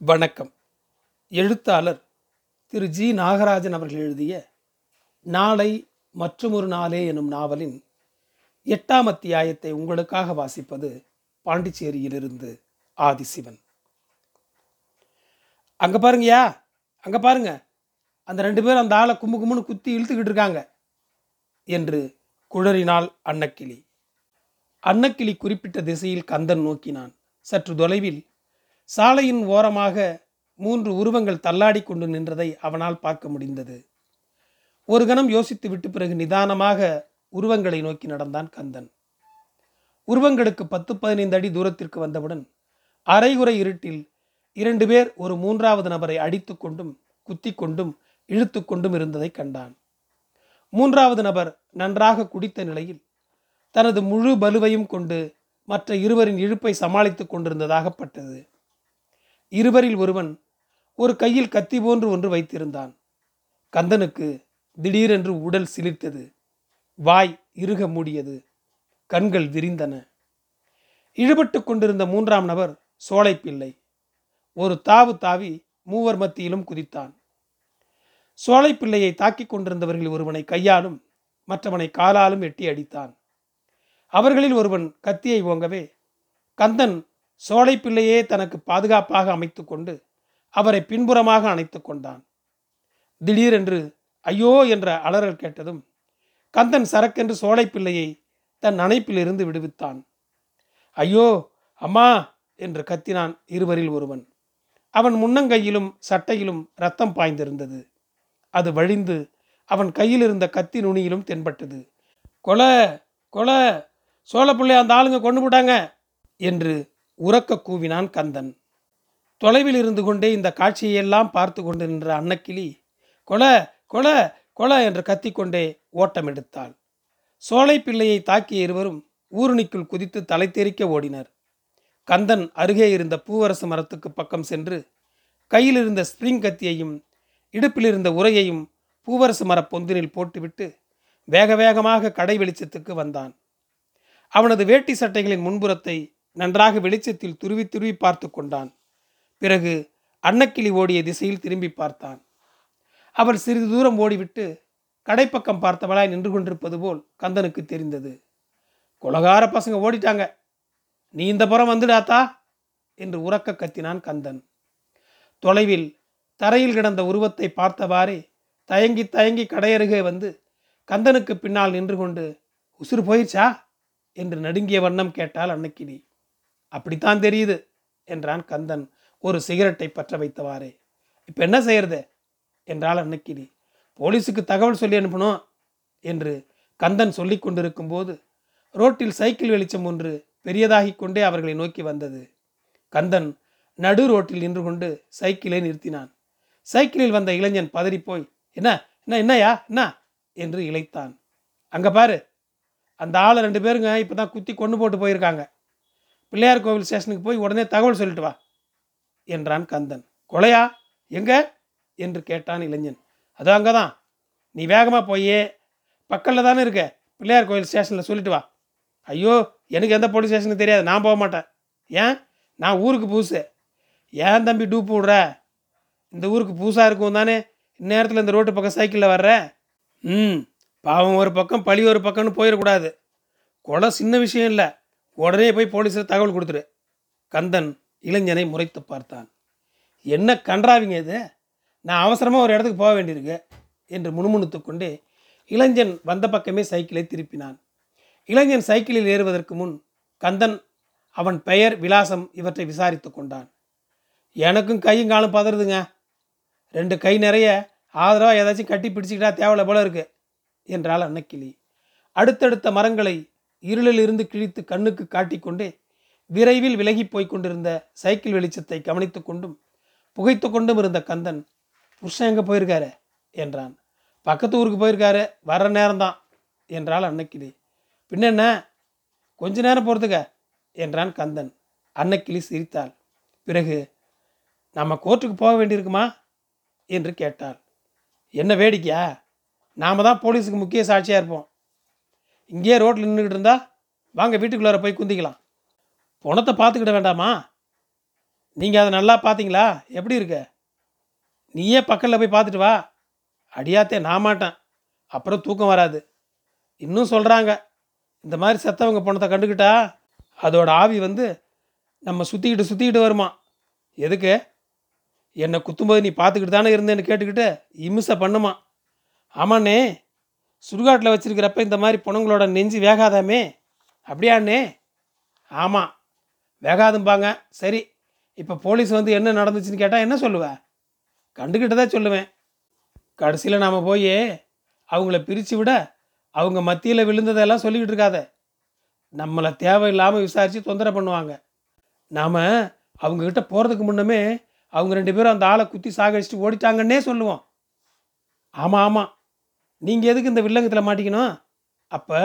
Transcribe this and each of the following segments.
வணக்கம். எழுத்தாளர் திரு ஜி. நாகராஜன் அவர்கள் எழுதிய நாளை மற்றுமொரு நாளே எனும் நாவலின் எட்டாம் அத்தியாயத்தை உங்களுக்காக வாசிப்பது பாண்டிச்சேரியிலிருந்து ஆதிசிவன். அங்கே பாருங்கய்யா அங்கே பாருங்க. அந்த ரெண்டு பேரும் அந்த ஆளை கும்பு கும்புன்னு குத்தி இழுத்துக்கிட்டு இருக்காங்க என்று குழறினாள் அன்னக்கிளி. அன்னக்கிளி குறிப்பிட்ட திசையில் கந்தன் நோக்கினான். சற்று தொலைவில் சாலையின் ஓரமாக மூன்று உருவங்கள் தள்ளாடி கொண்டு நின்றதை அவனால் பார்க்க முடிந்தது. ஒரு கணம் யோசித்து விட்டு பிறகு நிதானமாக உருவங்களை நோக்கி நடந்தான் கந்தன். உருவங்களுக்கு பத்து பதினைந்து அடி தூரத்திற்கு வந்தவுடன் அரைகுறை இருட்டில் இரண்டு பேர் ஒரு மூன்றாவது நபரை அடித்து கொண்டும் குத்தி கொண்டும் இழுத்து கொண்டும் இருந்ததை கண்டான். மூன்றாவது நபர் நன்றாக குடித்த நிலையில் தனது முழு பலுவையும் கொண்டு மற்ற இருவரின் இழுப்பை சமாளித்துக் கொண்டிருந்ததாகப்பட்டது இருவரில் ஒருவன் ஒரு கையில் கத்தி போன்று ஒன்று வைத்திருந்தான். கந்தனுக்கு திடீரென்று உடல் சிலிர்த்தது. வாய் இறுக மூடியது. கண்கள் விரிந்தன. இழுபட்டு கொண்டிருந்த மூன்றாம் நபர் சோலைப்பிள்ளை ஒரு தாவு தாவி மூவர் மத்தியிலும் குதித்தான். சோலைப்பிள்ளையை தாக்கிக் கொண்டிருந்தவர்களில் ஒருவனை கையாலும் மற்றவனை காலாலும் எட்டி அடித்தான். அவர்களில் ஒருவன் கத்தியை ஓங்கவே கந்தன் சோலைப்பிள்ளையே தனக்கு பாதுகாப்பாக அமைத்து கொண்டு அவரை பின்புறமாக அணைத்து கொண்டான். திடீரென்று ஐயோ என்ற அலறல் கேட்டதும் கந்தன் சரக்கென்று சோலைப்பிள்ளையை தன் அணைப்பிலிருந்து விடுவித்தான். ஐயோ அம்மா என்று கத்தினான் இருவரில் ஒருவன். அவன் முன்னங்கையிலும் சட்டையிலும் ரத்தம் பாய்ந்திருந்தது. அது வழிந்து அவன் கையில் இருந்த கத்தி நுனியிலும் தென்பட்டது. கொலை கொலை! சோழப்பிள்ளை அந்த ஆளுங்க கொண்டு போட்டாங்க! என்று உறக்க கூவினான் கந்தன். தொலைவில் இருந்து கொண்டே இந்த காட்சியெல்லாம் பார்த்து கொண்டு நின்ற அன்னக்கிளி கொல கொல கொல என்று கத்திக்கொண்டே ஓட்டம் எடுத்தாள். சோலை பிள்ளையை தாக்கிய இருவரும் ஊருணிக்குள் குதித்து தலை தெறிக்க ஓடினர். கந்தன் அருகே இருந்த பூவரசு மரத்துக்கு பக்கம் சென்று கையில் இருந்த ஸ்ப்ரிங் கத்தியையும் இடுப்பில் இருந்த உரையையும் பூவரசு மர பொந்தினில் போட்டுவிட்டு வேக வேகமாக கடை வெளிச்சத்துக்கு வந்தான். அவனது வேட்டி சட்டைகளின் முன்புறத்தை நன்றாக வெளிச்சத்தில் துருவி துருவி பார்த்து கொண்டான். பிறகு அன்னக்கிளி ஓடிய திசையில் திரும்பி பார்த்தான். அவள் சிறிது தூரம் ஓடிவிட்டு கடைப்பக்கம் பார்த்தவளாய் நின்று கொண்டிருப்பது போல் கந்தனுக்கு தெரிந்தது. குலகார பசங்க ஓடிட்டாங்க. நீ இந்த புறம் வந்துடாத்தா என்று உறக்க கத்தினான் கந்தன். தொலைவில் தரையில் கிடந்த உருவத்தை பார்த்தவாறே தயங்கி தயங்கி கடையருகே வந்து கந்தனுக்கு பின்னால் நின்று கொண்டு உசுறு போயிடுச்சா என்று நடுங்கிய வண்ணம் கேட்டாள் அன்னக்கிளி. அப்படித்தான் தெரியுது என்றான் கந்தன். ஒரு சிகரெட்டை பற்ற வைத்தவாறே. இப்போ என்ன செய்யறது? என்றாள் அன்னக்கிரி போலீஸுக்கு தகவல் சொல்லி அனுப்பணும் என்று கந்தன் சொல்லி கொண்டிருக்கும் போது ரோட்டில் சைக்கிள் வெளிச்சம் ஒன்று பெரியதாகி கொண்டே அவர்களை நோக்கி வந்தது. கந்தன் நடு ரோட்டில் நின்று கொண்டு சைக்கிளை நிறுத்தினான். சைக்கிளில் வந்த இளைஞன் பதறிப்போய் என்ன என்ன என்னையா என்ன? என்று இழைத்தான் அங்கே பாரு அந்த ஆளை ரெண்டு பேருங்க இப்போ தான் குத்தி கொண்டு போட்டு போயிருக்காங்க. பிள்ளையார் கோவில் ஸ்டேஷனுக்கு போய் உடனே தகவல் சொல்லிட்டு வா என்றான் கந்தன். கொலையா? எங்க? என்று கேட்டான் இளைஞன். அது அங்கே தான் நீ வேகமாக போயே. பக்கத்தில் தானே இருக்க. பிள்ளையார் கோவில் ஸ்டேஷனில் சொல்லிட்டு வா. ஐயோ எனக்கு எந்த போலீஸ் ஸ்டேஷனுக்கு தெரியாது. நான் போக மாட்டேன். ஏன்? நான் ஊருக்கு புதுசு ஏன் தம்பி டூப்பு விடுற? இந்த ஊருக்கு புதுசாக இருக்கும் தானே? இந்நேரத்தில் இந்த ரோட்டு பக்கம் சைக்கிளில் வர்ற? ம் பாவம் ஒரு பக்கம் பழி ஒரு பக்கம்னு போயிடக்கூடாது. கொலை சின்ன விஷயம் இல்லை. உடனே போய் போலீஸில் தகவல் கொடுத்துரு. கந்தன் இளைஞனை முறைத்து பார்த்தான். என்ன கன்றாவிங்க இது? நான் அவசரமாக ஒரு இடத்துக்கு போக வேண்டியிருக்கு என்று முணுமுணுத்து கொண்டே இளைஞன் வந்த பக்கமே சைக்கிளை திருப்பினான். இளைஞன் சைக்கிளில் ஏறுவதற்கு முன் கந்தன் அவன் பெயர் விலாசம் இவற்றை விசாரித்து கொண்டான். எனக்கும் கையும் காலும் பதறுதுங்க. ரெண்டு கை நிறைய ஆதரவாக ஏதாச்சும் கட்டி பிடிச்சிக்கிட்டா தேவையில்ல போல இருக்கு என்றாள் அன்னக்கிளி. அடுத்தடுத்த மரங்களை இருளில் இருந்து கிழித்து கண்ணுக்கு காட்டிக்கொண்டே விரைவில் விலகி போய்க் கொண்டிருந்த சைக்கிள் வெளிச்சத்தை கவனித்து கொண்டும் புகைத்து கொண்டும் இருந்த கந்தன் புருஷன் எங்கே போயிருக்காரு? என்றான். பக்கத்து ஊருக்கு போயிருக்காரு வர்ற நேரம்தான் என்றாள் அன்னக்கிளி. பின்னென்ன? கொஞ்ச நேரம் போகிறதுக்க என்றான் கந்தன். அன்னக்கிளி சிரித்தாள். பிறகு நம்ம கோர்ட்டுக்கு போக வேண்டியிருக்குமா? என்று கேட்டாள். என்ன வேடிக்கையா? நாம தான் போலீஸுக்கு முக்கிய சாட்சியாக இருப்போம். இங்கேயே ரோட்டில் நின்றுக்கிட்டு இருந்தா வாங்க வீட்டுக்குள்ளார போய் குந்திக்கலாம். பணத்தை பார்த்துக்கிட வேண்டாமா? நீங்கள் அதை நல்லா பார்த்தீங்களா? எப்படி இருக்க? நீயே பக்கத்தில் போய் பார்த்துட்டு வா. அடியாத்தே நான் மாட்டேன். அப்புறம் தூக்கம் வராது. இன்னும் சொல்கிறாங்க இந்த மாதிரி செத்தவங்க பணத்தை கண்டுக்கிட்டா அதோட ஆவி வந்து நம்ம சுற்றிக்கிட்டு சுற்றிக்கிட்டு வருமா? எதுக்கு? என்னை குத்தும்போது நீ பார்த்துக்கிட்டு தானே இருந்தேன்னு கேட்டுக்கிட்டு இம்சை பண்ணுமா? ஆமாண்ணே சுடுகாட்டில் வச்சுருக்கிறப்ப இந்த மாதிரி பொணங்களோட நெஞ்சு வேகாதாமே? அப்படியாண்ணே? ஆமாம் வேகாதும்பாங்க. சரி. இப்போ போலீஸ் வந்து என்ன நடந்துச்சுன்னு கேட்டால் என்ன சொல்லுவேன் கண்டுக்கிட்டு தான் சொல்லுவேன். கடைசியில் நாம் போய் அவங்கள பிரித்து விட அவங்க மத்தியில் விழுந்ததெல்லாம் சொல்லிக்கிட்டு இருக்காத. நம்மளை தேவையில்லாமல் விசாரித்து தொந்தரவு பண்ணுவாங்க. நாம் அவங்கக்கிட்ட போகிறதுக்கு முன்னமே அவங்க ரெண்டு பேரும் அந்த ஆளை குத்தி சாகடிச்சிட்டு ஓடிட்டாங்கன்னே சொல்லுவோம். ஆமாம் ஆமாம் நீங்கள் எதுக்கு இந்த வில்லங்கத்தில் மாட்டிக்கணும்? அப்போ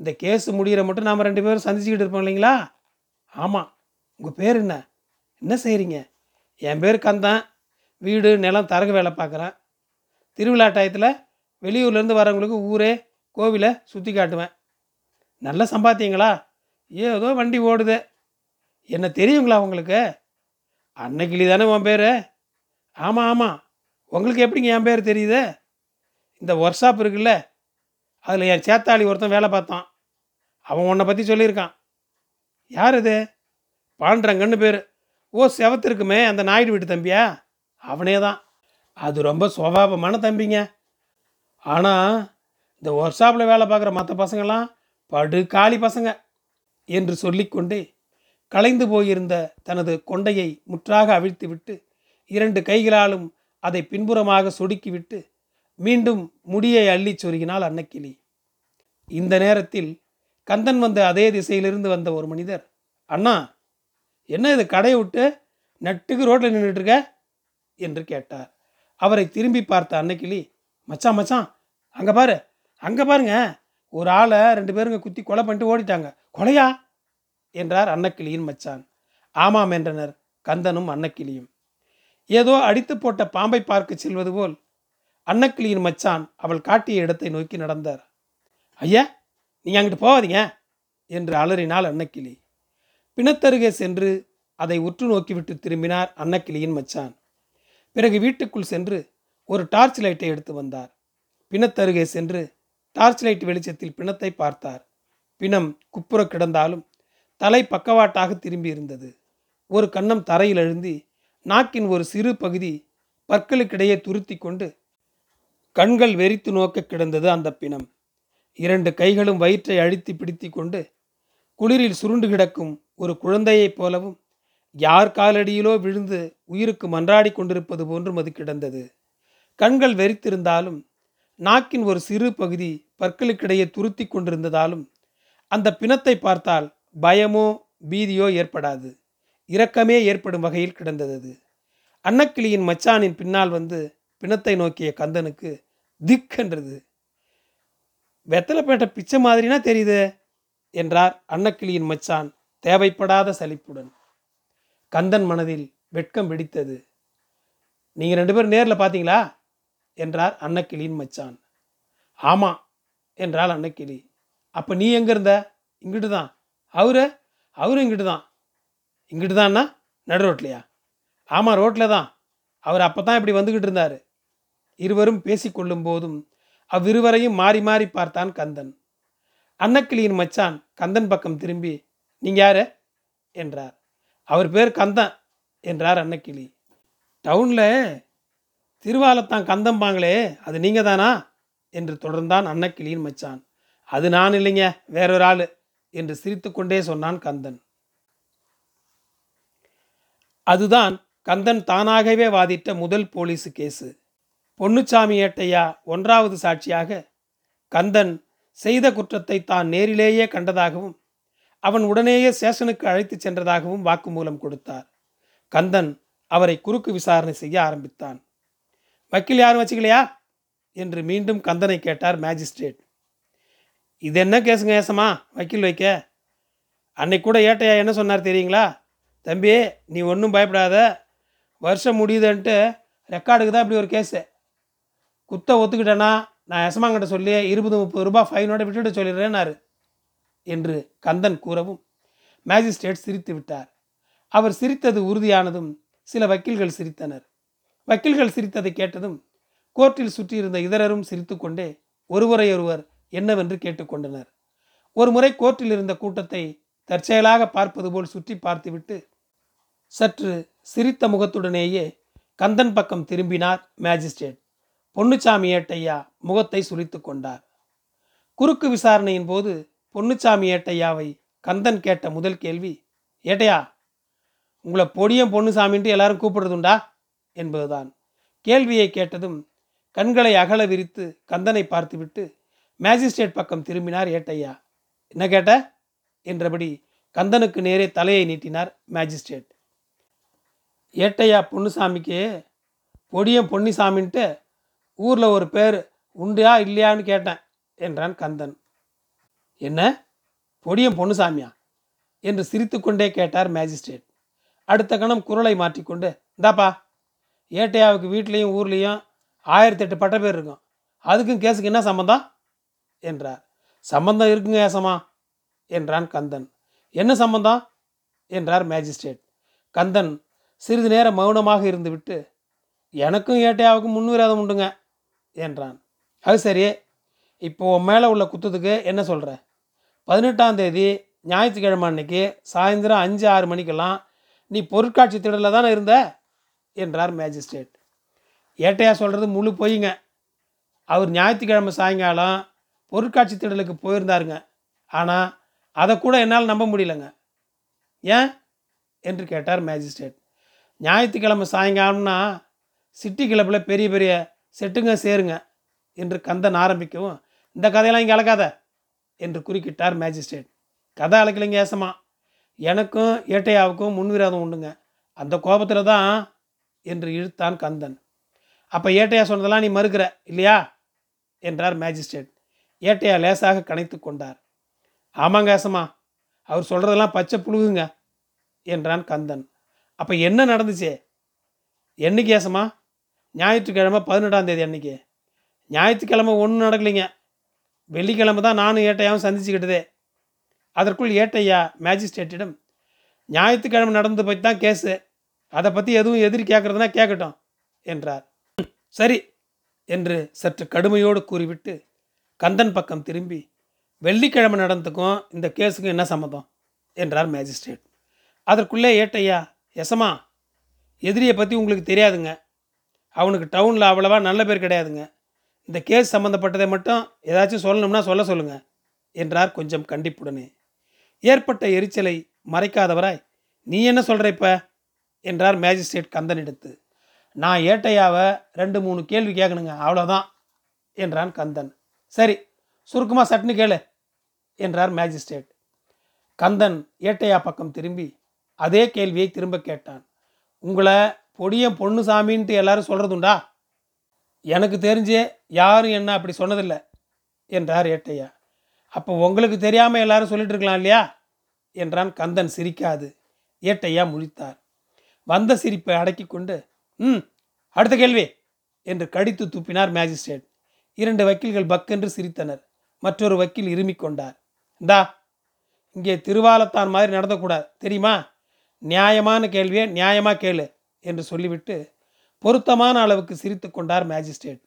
இந்த கேஸ் முடிகிற மட்டும் நாம் ரெண்டு பேரும் சந்திச்சுக்கிட்டு இருப்போம் இல்லைங்களா? ஆமாம் உங்கள் பேர் என்ன? என்ன செய்கிறீங்க என் பேர் கந்தன். வீடு நிலம் தரகு வேலை பார்க்குறேன். திருவிழா டயத்தில் வெளியூர்லேருந்து வரவங்களுக்கு ஊரே கோவிலை சுற்றி காட்டுவேன். நல்ல சம்பாத்தியங்களா? ஏதோ வண்டி ஓடுது. என்ன தெரியுங்களா உங்களுக்கு? அன்னைக்கிளி தானே உன் பேர்? ஆமாம் ஆமாம் உங்களுக்கு எப்படிங்க என் பேர் தெரியுது? இந்த ஒர்க் ஷாப் இருக்குல்ல அதில் என் சேத்தாளி ஒருத்தன் வேலை பார்த்தான். அவன் உன்னை பற்றி சொல்லியிருக்கான். யார் இது? பாண்டரங்கன்னு பேர். ஓ செவத்திருக்குமே அந்த நாயுடு வீட்டு தம்பியா? அவனே தான் அது ரொம்ப சுவாபமான தம்பிங்க. ஆனால் இந்த ஒர்க் ஷாப்பில் வேலை பார்க்குற மற்ற பசங்கள்லாம் படு காளி பசங்க என்று சொல்லிக்கொண்டே கலைந்து போயிருந்த தனது கொண்டையை முற்றாக அவிழ்த்துவிட்டு இரண்டு கைகளாலும் அதை பின்புறமாக சொடுக்கிவிட்டு மீண்டும் முடியை அள்ளிச் சொருகினாள் அன்னக்கிளி. இந்த நேரத்தில் கந்தன் வந்த அதே திசையிலிருந்து வந்த ஒரு மனிதர் அண்ணா என்ன இது கடையை விட்டு நட்டுக்கு ரோட்டில் நின்றுட்டுருக்க? என்று கேட்டார். அவரை திரும்பி பார்த்த அன்னைக்கிளி மச்சான் மச்சான் அங்கே பாரு அங்கே பாருங்க ஒரு ஆளை ரெண்டு பேருங்க குத்தி கொலை பண்ணிட்டு ஓடிட்டாங்க. கொலையா? என்றார் அன்னக்கிளியின் மச்சான். ஆமாம் என்றனர் கந்தனும் அன்னக்கிளியும். ஏதோ அடித்து போட்ட பாம்பை பார்க்க செல்வது போல் அன்னக்கிளியின் மச்சான் அவள் காட்டிய இடத்தை நோக்கி நடந்தார். ஐயா நீங்கள் அங்கிட்டு போகாதீங்க என்று அலறினாள் அன்னக்கிளி. பிணத்தருகே சென்று அதை உற்று நோக்கிவிட்டு திரும்பினார் அன்னக்கிளியின் மச்சான். பிறகு வீட்டுக்குள் சென்று ஒரு டார்ச் லைட்டை எடுத்து வந்தார். பிணத்தருகே சென்று டார்ச் லைட் வெளிச்சத்தில் பிணத்தை பார்த்தார். பிணம் குப்புற கிடந்தாலும் தலை பக்கவாட்டாக திரும்பி இருந்தது ஒரு கன்னம் தரையில் எழுந்தி நாக்கின் ஒரு சிறு பகுதி பற்களுக்கிடையே துருத்தி கொண்டு கண்கள் வெறித்து நோக்க கிடந்தது அந்த பிணம். இரண்டு கைகளும் வயிற்றை அழுத்தி பிடித்து கொண்டு குளிரில் சுருண்டு கிடக்கும் ஒரு குழந்தையைப் போலவும் யார் காலடியிலோ விழுந்து உயிருக்கு மன்றாடி கொண்டிருப்பது போன்றும் அது கிடந்தது. கண்கள் வெறித்திருந்தாலும் நாக்கின் ஒரு சிறு பகுதி பற்களுக்கிடையே துருத்தி கொண்டிருந்ததாலும் அந்த பிணத்தை பார்த்தால் பயமோ பீதியோ ஏற்படாது. இரக்கமே ஏற்படும் வகையில் கிடந்தது அன்னக்கிளியின் மச்சானின் பின்னால் வந்து பிணத்தை நோக்கிய கந்தனுக்கு திக்கென்றது. வெத்தலைப்பேட்டை பிச்சை மாதிரினா தெரியுது என்றார் அன்னக்கிளியின் மச்சான் தேவைப்படாத சலிப்புடன். கந்தன் மனதில் வெட்கம் வெடித்தது. நீங்கள் ரெண்டு பேரும் நேரில் பார்த்தீங்களா என்றார் அன்னக்கிளியின் மச்சான். ஆமாம் என்றாள் அன்னக்கிளி. அப்போ நீ எங்கே இருந்த? இங்கிட்டு தான். அவரு? அவரும் இங்கிட்டு தான். இங்கிட்டு தான்னா? நடு ரோட்லையா? ஆமாம் ரோட்டில் தான். அவர் அப்போ தான் இப்படி வந்துக்கிட்டு இருந்தார். இருவரும் பேசிக்கொள்ளும் போதும் அவ்விருவரையும் மாறி மாறி பார்த்தான் கந்தன். அன்னக்கிளியின் மச்சான் கந்தன் பக்கம் திரும்பி நீங்கள் யாரு? என்றார். அவர் பேர் கந்தன் என்றார் அன்னக்கிளி. டவுனில் திருவாலத்தான் கந்தம்பாங்களே அது நீங்கள் தானா? என்று தொடர்ந்தான் அன்னக்கிளியின் மச்சான். அது நான் இல்லைங்க வேறொரு ஆள் என்று சிரித்துக்கொண்டே சொன்னான் கந்தன். அதுதான் கந்தன் தானாகவே வாதிட்ட முதல் போலீஸு கேஸு பொன்னுச்சாமி ஏட்டையா ஒன்றாவது சாட்சியாக கந்தன் செய்த குற்றத்தை தான் நேரிலேயே கண்டதாகவும் அவன் உடனேயே சேஷனுக்கு அழைத்துச் சென்றதாகவும் வாக்குமூலம் கொடுத்தார். கந்தன் அவரை குறுக்கு விசாரணை செய்ய ஆரம்பித்தான். வக்கீல் யாரும் வச்சுக்கலையா? என்று மீண்டும் கந்தனை கேட்டார் மேஜிஸ்ட்ரேட். இது என்ன கேசுங்க ஏசமா வக்கீல் வைக்க? அன்னைக்கு கூட ஏட்டையா என்ன சொன்னார் தெரியுங்களா? தம்பி நீ ஒன்றும் பயப்படாத வருஷம் முடியுதுன்ட்டு ரெக்கார்டுக்கு தான் இப்படி ஒரு கேஸு. குத்த ஒத்துக்கிட்டேன்னா நான் எசமாங்கிட்ட சொல்லி இருபது முப்பது ரூபாய் ஃபைனோட விட்டுவிட சொல்லிடுறேனாரு என்று கந்தன் கூறவும் மேஜிஸ்ட்ரேட் சிரித்து விட்டார். அவர் சிரித்தது உறுதியானதும் சில வக்கீல்கள் சிரித்தனர். வக்கீல்கள் சிரித்ததை கேட்டதும் கோர்ட்டில் சுற்றியிருந்த இதரரும் சிரித்துக்கொண்டே ஒருவரையொருவர் என்னவென்று கேட்டுக்கொண்டனர். ஒரு முறை கோர்ட்டில் இருந்த கூட்டத்தை தற்செயலாக பார்ப்பது போல் சுற்றி பார்த்துவிட்டு சற்று சிரித்த முகத்துடனேயே கந்தன் பக்கம் திரும்பினார் மேஜிஸ்ட்ரேட் பொன்னுச்சாமி ஏட்டையா முகத்தை சுழித்து கொண்டார். குறுக்கு விசாரணையின் போது பொன்னுச்சாமி ஏட்டையாவை கந்தன் கேட்ட முதல் கேள்வி ஏட்டையா உங்களை பொடியம் பொன்னுசாமின்ட்டு எல்லாரும் கூப்பிடுறதுண்டா? என்பதுதான். கேள்வியை கேட்டதும் கண்களை அகல விரித்து கந்தனை பார்த்துவிட்டு மேஜிஸ்ட்ரேட் பக்கம் திரும்பினார் ஏட்டையா. என்ன கேட்ட? என்றபடி கந்தனுக்கு நேரே தலையை நீட்டினார் மேஜிஸ்ட்ரேட். ஏட்டையா பொன்னுசாமிக்கு பொடியம் பொன்னிசாமின்ட்டு ஊரில் ஒரு பேர் உண்டியா இல்லையான்னு கேட்டேன் என்றான் கந்தன். என்ன? பொடியம் பொன்னுசாமியா? என்று சிரித்துக்கொண்டே கேட்டார் மேஜிஸ்ட்ரேட் அடுத்த கணம் குரலை மாற்றிக்கொண்டு இந்தாப்பா ஏட்டையாவுக்கு வீட்லேயும் ஊர்லேயும் ஆயிரத்தி எட்டு பட்ட பேர் இருக்கும். அதுக்கும் கேஸுக்கு என்ன சம்மந்தம் என்றார். சம்பந்தம் இருக்குங்க ஏசமா என்றான் கந்தன். என்ன சம்பந்தம்? என்றார் மேஜிஸ்ட்ரேட் கந்தன் சிறிது நேரம் மௌனமாக இருந்துவிட்டு எனக்கும் ஏட்டையாவுக்கும் முன்விரோதம் உண்டுங்க. என்றான். அது சரி. இப்போ மேலே உள்ள குத்தத்துக்கு என்ன சொல்கிற பதினெட்டாம் தேதி ஞாயிற்றுக்கிழமை அன்னைக்கு சாயந்தரம் அஞ்சு ஆறு மணிக்கெல்லாம் நீ பொருட்காட்சி திடலில் தானே இருந்த? என்றார் மேஜிஸ்ட்ரேட். ஏட்டையா சொல்கிறது முழு பொய்ங்க. அவர் ஞாயிற்றுக்கிழமை சாயங்காலம் பொருட்காட்சி திடலுக்கு போயிருந்தாருங்க. ஆனால் அதை கூட என்னால் நம்ப முடியலங்க. ஏன்? என்று கேட்டார் மேஜிஸ்ட்ரேட். ஞாயிற்றுக்கிழமை சாயங்காலம்னா சிட்டி கிளப்பில் பெரிய பெரிய செட்டுங்க சேருங்க என்று கந்தன் ஆரம்பிக்கவும் இந்த கதையெல்லாம் இங்கே அழகாத என்று குறுக்கிட்டார் மேஜிஸ்ட்ரேட். கதை அழைக்கலைங்க ஏசமா எனக்கும் ஏட்டையாவுக்கும் முன்விரோதம் உண்டுங்க. அந்த கோபத்தில் தான் என்று இழுத்தான் கந்தன். அப்போ ஏட்டையா சொன்னதெல்லாம் நீ மறுக்கிற இல்லையா? என்றார் மேஜிஸ்ட்ரேட். ஏட்டையா லேசாக கணைத்து கொண்டார். ஆமாங்க ஏசமா அவர் சொல்கிறதெல்லாம் பச்சை புழுகுங்க என்றான் கந்தன். அப்போ என்ன நடந்துச்சு? என்னைக்கு ஏசமா ஞாயிற்றுக்கிழமை பதினெட்டாம் தேதி அன்னைக்கு. ஞாயிற்றுக்கிழமை ஒன்றும் நடக்கலைங்க. வெள்ளிக்கிழமை தான் நானும் ஏட்டையாவும் சந்திச்சுக்கிட்டதே. அதற்குள் ஏட்டையா மேஜிஸ்ட்ரேட்டிடம் ஞாயிற்றுக்கிழமை நடந்து போய் தான் கேஸு அதை பற்றி எதுவும் எதிரி கேட்குறதுனா கேட்கட்டும் என்றார். சரி என்று சற்று கடுமையோடு கூறிவிட்டு கந்தன் பக்கம் திரும்பி வெள்ளிக்கிழமை நடந்ததுக்கும் இந்த கேஸுக்கும் என்ன சம்மதம் என்றார் மேஜிஸ்ட்ரேட். அதற்குள்ளே ஏட்டையா எசமா எதிரியை பற்றி உங்களுக்கு தெரியாதுங்க. அவனுக்கு டவுனில் அவ்வளவா நல்ல பேர் கிடையாதுங்க. இந்த கேஸ் சம்மந்தப்பட்டதை மட்டும் ஏதாச்சும் சொல்லணும்னா சொல்ல சொல்லுங்கள் என்றார் கொஞ்சம் கண்டிப்புடனே. ஏற்பட்ட எரிச்சலை மறைக்காதவராய் நீ என்ன சொல்கிற இப்போ? என்றார் மேஜிஸ்ட்ரேட் கந்தனிடத்து. நான் ஏட்டையாவை ரெண்டு மூணு கேள்வி கேட்கணுங்க அவ்வளோதான் என்றான் கந்தன். சரி சுருக்கமாக சட்னு கேளு என்றார் மேஜிஸ்ட்ரேட் கந்தன் ஏட்டையா பக்கம் திரும்பி அதே கேள்வியை திரும்ப கேட்டான். உங்களை பொடியன் பொண்ணுசாமின்ட்டு எல்லாரும் சொல்கிறதுண்டா எனக்கு தெரிஞ்சே யாரும் என்ன அப்படி சொன்னதில்லை என்றார் ஏட்டையா. அப்போ உங்களுக்கு தெரியாமல் எல்லாரும் சொல்லிட்டு இருக்கலாம் இல்லையா? என்றான் கந்தன் சிரிக்காது. ஏட்டையா முழித்தார். வந்த சிரிப்பை அடக்கி கொண்டு ம் அடுத்த கேள்வி என்று கடித்து துப்பினார் மேஜிஸ்ட்ரேட். இரண்டு வக்கீல்கள் பக்கென்று சிரித்தனர். மற்றொரு வக்கீல் இருமிக் கொண்டார். இந்தா இங்கே திருவாலத்தான் மாதிரி நடந்தக்கூடாது தெரியுமா? நியாயமான கேள்வியை நியாயமாக கேளு என்று சொல்லிவிட்டு பொருத்தமான அளவுக்கு சிரித்து கொண்டார் மேஜிஸ்ட்ரேட்.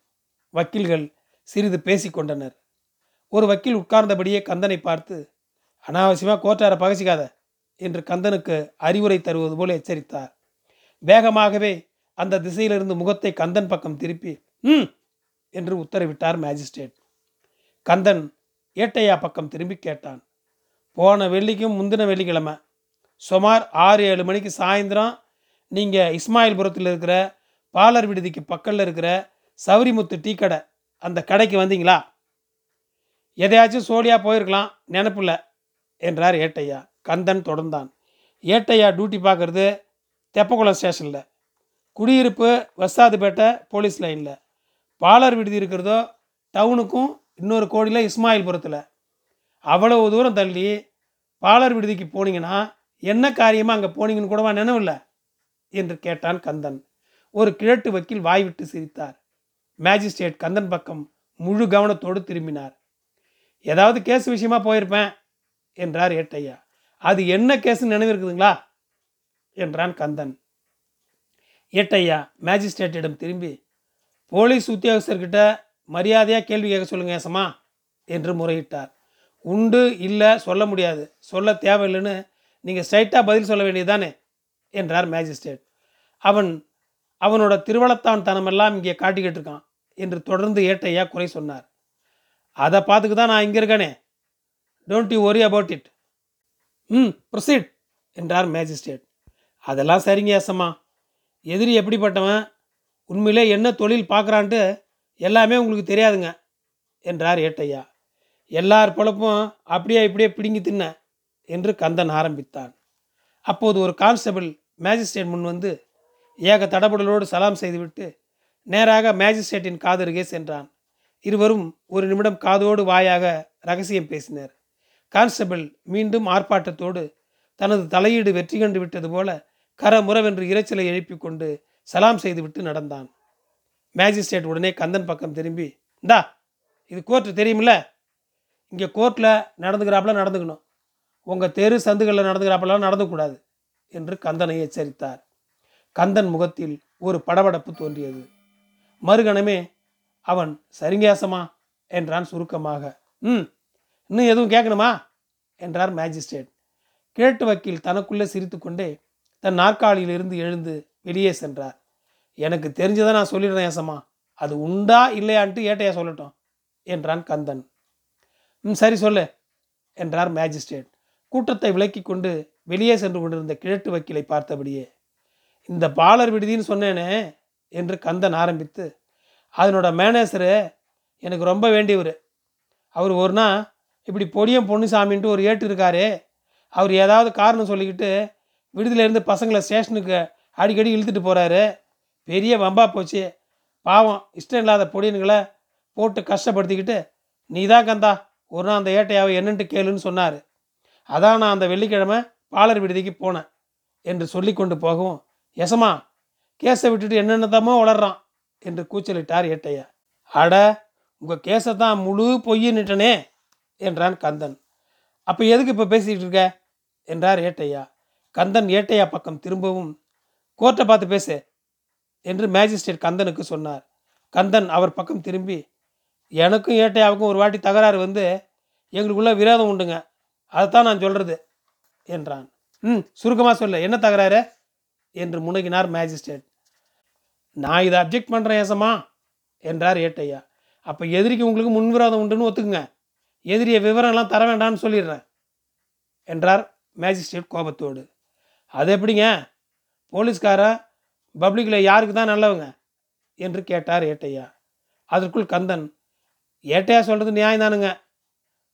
வக்கீல்கள் சிறிது பேசிக்கொண்டனர் ஒரு வக்கீல் உட்கார்ந்தபடியே கந்தனை பார்த்து அனாவசியமாக கோட்டாரை பகசிக்காத என்று கந்தனுக்கு அறிவுரை தருவது போல எச்சரித்தார். வேகமாகவே அந்த திசையிலிருந்து முகத்தை கந்தன் பக்கம் திருப்பி ம் என்று உத்தரவிட்டார் மேஜிஸ்ட்ரேட். கந்தன் ஏட்டையா பக்கம் திரும்பி கேட்டான் போன வெள்ளிக்கும் முந்தின வெள்ளிக்கிழமை சுமார் ஆறு ஏழு மணிக்கு சாயந்தரம் நீங்கள் இஸ்மாயில்புரத்தில் இருக்கிற பாலர் விடுதிக்கு பக்கத்தில் இருக்கிற சௌரிமுத்து டீ கடை அந்த கடைக்கு வந்தீங்களா? எதையாச்சும் சோழியாக போயிருக்கலாம் நினப்பில்ல என்றார் ஏட்டையா. கந்தன் தொடர்ந்தான். ஏட்டையா டியூட்டி பார்க்குறது தெப்பக்குளம் ஸ்டேஷனில் குடியிருப்பு வசாதுப்பேட்டை போலீஸ் லைனில் பாலர் விடுதி இருக்கிறதோ டவுனுக்கும் இன்னொரு கோடியில் இஸ்மாயில்புரத்தில். அவ்வளவு தூரம் தள்ளி பாலர் விடுதிக்கு போனீங்கன்னா என்ன காரியமாக அங்கே போனீங்கன்னு கூடவா நினைவில்லை என்று கேட்டான் கந்தன். ஒரு கிழட்டு வக்கீல் வாய்விட்டு சிரித்தார். மேஜிஸ்ட்ரேட் கந்தன் பக்கம் முழு கவனத்தோடு திரும்பினார். ஏதாவது கேஸ் விஷயமா போயிருப்பேன் என்றார் ஏட்டையா. அது என்ன கேஸ் நினைவு இருக்குதுங்களா? என்றான் கந்தன். ஏட்டையா மேஜிஸ்ட்ரேட்டிடம் திரும்பி போலீஸ் உத்தியோகஸ்தர்கிட்ட மரியாதையாக கேள்வி கேட்க சொல்லுங்க ஏசமா என்று முறையிட்டார். உண்டு இல்லை சொல்ல முடியாது. சொல்ல தேவையில்லைன்னு நீங்கள் ஸ்ட்ரைட்டாக பதில் சொல்ல வேண்டியதானே என்றார் மேஜிஸ்ட்ரேட். அவன் அவனோட திருவளத்தான் தனமெல்லாம் இங்கே காட்டிக்கிட்டு இருக்கான் என்று தொடர்ந்து ஏட்டையா குறை சொன்னார். அதை பார்த்துக்கு தான் நான் இங்கே இருக்கேனே. Don't you worry about it hmm proceed என்றார் மேஜிஸ்ட்ரேட். அதெல்லாம் சரிங்க ஏசம்மா எதிரி எப்படிப்பட்டவன்? உண்மையிலே என்ன தொழில் பார்க்குறான்ட்டு எல்லாமே உங்களுக்கு தெரியாதுங்க என்றார் ஏட்டையா. எல்லார் பொழப்பும் அப்படியே இப்படியே பிடுங்கி தின்ன என்று கந்தன் ஆரம்பித்தான். அப்போது ஒரு கான்ஸ்டபிள் மேஜிஸ்ட்ரேட் முன் வந்து ஏக தடபுடலோடு சலாம் செய்துவிட்டு நேராக மேஜிஸ்ட்ரேட்டின் காதருகே சென்றான். இருவரும் ஒரு நிமிடம் காதோடு வாயாக ரகசியம் பேசினர். கான்ஸ்டபிள் மீண்டும் ஆர்ப்பாட்டத்தோடு தனது தலையீடு வெற்றி கண்டு விட்டது போல கரமுறவென்று இரைச்சலை எழுப்பிக் கொண்டு சலாம் செய்துவிட்டு நடந்தான். மேஜிஸ்ட்ரேட் உடனே கந்தன் பக்கம் திரும்பி இந்தா இது கோர்ட்டு தெரியுமில்ல? இங்கே கோர்ட்டில் நடந்துக்கிறாப்புல நடந்துக்கணும். உங்கள் தெரு சந்துகளில் நடந்துக்கிறாப்பெல்லாம் நடந்துக்கூடாது என்று கந்தனை எச்சரித்தார். கந்தன் முகத்தில் ஒரு படபடப்பு தோன்றியது. மறுகணமே அவன் சரிங்கேசமா? என்றான் சுருக்கமாக. ம் இன்னும் எதுவும் கேட்கணுமா? என்றார் மேஜிஸ்ட்ரேட். கிழட்டு வக்கீல் தனக்குள்ளே சிரித்துக்கொண்டே தன் நாற்காலியிலிருந்து எழுந்து வெளியே சென்றார். எனக்கு தெரிஞ்சதை நான் சொல்லிடுறேன் ஏசமா அது உண்டா இல்லையான்ட்டு ஏட்டையா சொல்லட்டும் என்றான் கந்தன். ம் சரி சொல்லு என்றார் மேஜிஸ்ட்ரேட். கூட்டத்தை விலக்கி கொண்டு வெளியே சென்று கொண்டிருந்த கிழட்டு வக்கீலை பார்த்தபடியே இந்த பாலர் விடுதின்னு சொன்னேனே என்று கந்தன் ஆரம்பித்து அதனோட மேனேஜரு எனக்கு ரொம்ப வேண்டியவர். அவர் ஒரு நாள் இப்படி பொடியம் பொன்னுசாமின்ட்டு ஒரு ஏட்டு இருக்காரு அவர் ஏதாவது காரணம் சொல்லிக்கிட்டு விடுதியிலேருந்து பசங்களை ஸ்டேஷனுக்கு அடிக்கடி இழுத்துட்டு போகிறாரு பெரிய வம்பா போச்சு. பாவம் இஷ்டம் இல்லாத பொடியனுங்களை போட்டு கஷ்டப்படுத்திக்கிட்டு நீ தான் கந்தா ஒரு நாள் அந்த ஏட்டையாவை என்னன்ட்டு கேளுன்னு சொன்னார். அதான் நான் அந்த வெள்ளிக்கிழமை பாலர் விடுதிக்கு போனேன் என்று சொல்லி கொண்டு போகவும் எசமா கேஸை விட்டுட்டு என்னென்னதமோ வளர்றான் என்று கூச்சலிட்டார் ஏட்டையா. அட உங்கள் கேஸை தான் முழு பொய்யின்னுட்டனே என்றான் கந்தன். அப்போ எதுக்கு இப்போ பேசிக்கிட்டு இருக்க? என்றார் ஏட்டையா. கந்தன் ஏட்டையா பக்கம் திரும்பவும் கோர்ட்டை பார்த்து பேசு என்று மேஜிஸ்ட்ரேட் கந்தனுக்கு சொன்னார். கந்தன் அவர் பக்கம் திரும்பி எனக்கும் ஏட்டையாவுக்கும் ஒரு வாட்டி தகராறு வந்து எங்களுக்குள்ள விரோதம் உண்டுங்க. அதைத்தான் நான் சொல்கிறது என்றான். ம் சுருக்கமாக சொல்ல என்ன தகராறு? என்று முனகினார் மேஜிஸ்ட்ரேட் நான் இதை அப்ஜெக்ட் பண்ணுறேன் ஏசமா என்றார் ஏட்டையா. அப்போ எதிரிக்கு உங்களுக்கு முன்விரோதம் உண்டுன்னு ஒத்துக்குங்க. எதிரியை விவரம்லாம் தர வேண்டாம்னு சொல்லிடுறேன் என்றார் மேஜிஸ்ட்ரேட் கோபத்தோடு. அது எப்படிங்க? போலீஸ்காரன் பப்ளிக்கில் யாருக்கு தான் நல்லவங்க? என்று கேட்டார் ஏட்டையா. அதற்குள் கந்தன் ஏட்டையா சொல்கிறது நியாயம் தானுங்க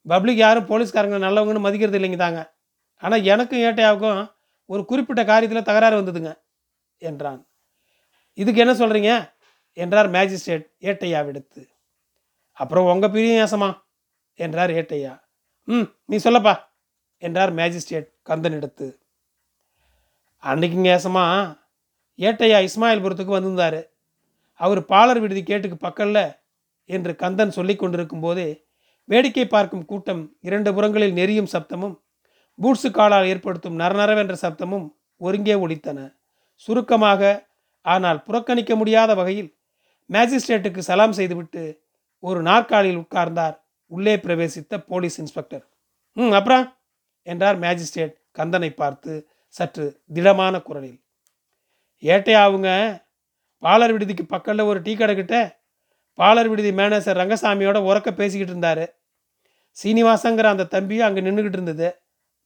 பப்ளிக் யாரும் போலீஸ்காரங்க நல்லவங்கன்னு மதிக்கிறது இல்லைங்க தாங்க. ஆனால் எனக்கும் ஏட்டையாவுக்கும் ஒரு குறிப்பிட்ட காரியத்தில் தகராறு வந்ததுங்க என்றான். இதுக்கு என்ன சொல்கிறீங்க என்றார் மேஜிஸ்ட்ரேட் ஏட்டையாவிடுத்து. அப்புறம் உங்கள் பிரியம் ஏசமா என்றார் ஏட்டையா. ம் நீ சொல்லப்பா என்றார் மேஜிஸ்ட்ரேட் கந்தன் எடுத்து அன்னைக்குங்க ஏசமா ஏட்டையா இஸ்மாயில்புரத்துக்கு வந்திருந்தார். அவர் பாலர் விடுதி கேட்டுக்கு பக்கல்ல என்று கந்தன் சொல்லி கொண்டிருக்கும் போதே வேடிக்கை பார்க்கும் கூட்டம் இரண்டு புறங்களில் நெறியும் சப்தமும் பூட்ஸு காலால் ஏற்படுத்தும் நரநரவென்ற சப்தமும் ஒருங்கே ஒழித்தன சுருக்கமாக ஆனால் புறக்கணிக்க முடியாத வகையில் மேஜிஸ்ட்ரேட்டுக்கு சலாம் செய்துவிட்டு ஒரு நாற்காலியில் உட்கார்ந்தார். உள்ளே பிரவேசித்த போலீஸ் இன்ஸ்பெக்டர். ம் அப்புறம்? என்றார் மேஜிஸ்ட்ரேட் கந்தனை பார்த்து சற்று திடமான குரலில். ஏட்டையா அவங்க பாலர் விடுதிக்கு பக்கத்தில் ஒரு டீ கடை பாலர் விடுதி மேனேஜர் ரங்கசாமியோட உறக்க பேசிக்கிட்டு இருந்தார். சீனிவாசங்கிற அந்த தம்பியும் அங்கே நின்றுக்கிட்டு இருந்தது.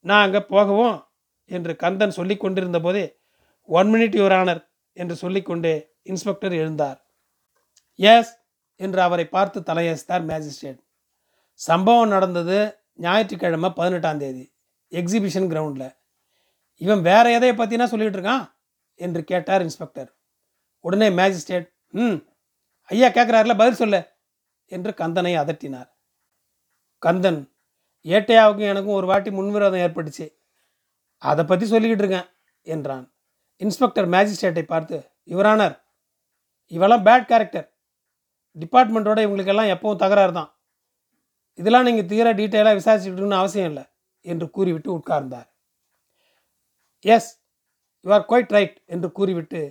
நான் அங்கே போகவும் என்று கந்தன் சொல்லி கொண்டிருந்த போதே ஒன் மினிட் யுவர் ஆனர் என்று சொல்லிக்கொண்டே இன்ஸ்பெக்டர் எழுந்தார். எஸ் என்று அவரை பார்த்து தலையசித்தார் மேஜிஸ்ட்ரேட். சம்பவம் நடந்தது ஞாயிற்றுக்கிழமை பதினெட்டாம் தேதி எக்ஸிபிஷன் கிரவுண்டில். இவன் வேற எதையை பற்றினா சொல்லிகிட்டு இருக்கான்? என்று கேட்டார் இன்ஸ்பெக்டர். உடனே மேஜிஸ்ட்ரேட் ம் ஐயா கேட்குறாருல பதில் சொல்லு என்று கந்தனை அதட்டினார். கந்தன் ஏட்டையாவுக்கும் எனக்கும் ஒரு வாட்டி முன்விரோதம் ஏற்பட்டுச்சு. அதை பற்றி சொல்லிக்கிட்டு இருக்கேன் என்றான். இன்ஸ்பெக்டர் மேஜிஸ்ட்ரேட்டை பார்த்து யுவரானர் இவெல்லாம் பேட் கேரக்டர் டிபார்ட்மெண்ட்டோட இவங்களுக்கெல்லாம் எப்பவும் தகராறு தான். இதெல்லாம் நீங்கள் தீர டீட்டெயிலாக விசாரிச்சுக்கிட்டுன்னு அவசியம் இல்லை என்று கூறிவிட்டு உட்கார்ந்தார். Yes you are quite right என்று கூறிவிட்டு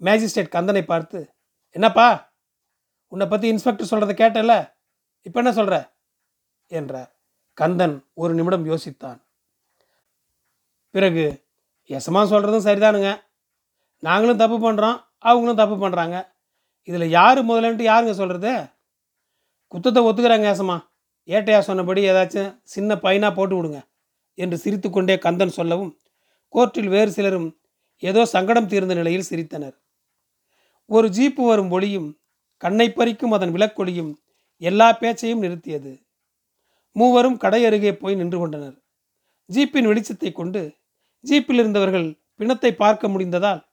மேஜிஸ்ட்ரேட் கந்தனை பார்த்து என்னப்பா உன்னை பற்றி இன்ஸ்பெக்டர் சொல்கிறத கேட்டல இப்போ என்ன சொல்கிற என்றார் கந்தன் ஒரு நிமிடம் யோசித்தான். பிறகு எசமா சொல்கிறதும் சரிதானுங்க. நாங்களும் தப்பு பண்ணுறோம் அவங்களும் தப்பு பண்ணுறாங்க இதில் யார் முதலன்ட்டு யாருங்க சொல்கிறது குத்தத்தை ஒத்துக்கிறாங்க ஏசமா ஏட்டையா சொன்னபடி ஏதாச்சும் சின்ன பையனாக போட்டு விடுங்க என்று சிரித்துக்கொண்டே கந்தன் சொல்லவும் கோர்ட்டில் வேறு சிலரும் ஏதோ சங்கடம் தீர்ந்த நிலையில் சிரித்தனர். ஒரு ஜீப்பு வரும் ஒளியும் கண்ணை பறிக்கும் அதன் விளக்கொலியும் எல்லா பேச்சையும் நிறுத்தியது. மூவரும் கடை அருகே போய் நின்று கொண்டனர். ஜீப்பின் வெளிச்சத்தை கொண்டு ஜீப்பில் இருந்தவர்கள் பிணத்தை பார்க்க முடிந்ததால்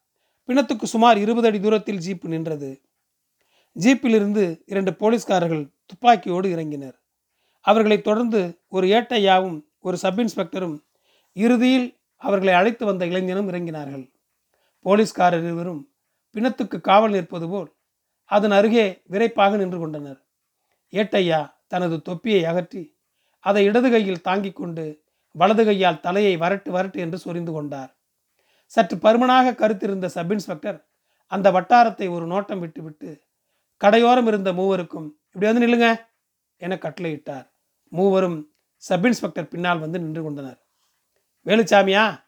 பிணத்துக்கு சுமார் இருபது அடி தூரத்தில் ஜீப்பு நின்றது. ஜீப்பிலிருந்து இரண்டு போலீஸ்காரர்கள் துப்பாக்கியோடு இறங்கினர். அவர்களை தொடர்ந்து ஒரு ஏட்டையாவும் ஒரு சப் இன்ஸ்பெக்டரும் இறுதியில் அவர்களை அழைத்து வந்த இளைஞனும் இறங்கினார்கள். போலீஸ்காரர் இருவரும் பிணத்துக்கு காவல் நிற்பது போல் அதன் அருகே விரைப்பாக நின்று கொண்டனர். ஏட்டையா தனது தொப்பியை அகற்றி அதை இடது கையில் தாங்கிக் கொண்டு வலது கையால் தலையை வரட்டு வரட்டு என்று சொரிந்து கொண்டார். சற்று பருமனாக கருத்திருந்த சப் இன்ஸ்பெக்டர் அந்த வட்டாரத்தை ஒரு நோட்டம் விட்டுவிட்டு கடையோரம் இருந்த மூவருக்கும் இப்படி வந்து நில்லுங்க என கட்டளையிட்டார். மூவரும் சப் இன்ஸ்பெக்டர் பின்னால் வந்து நின்று கொண்டனர். வேலுச்சாமியா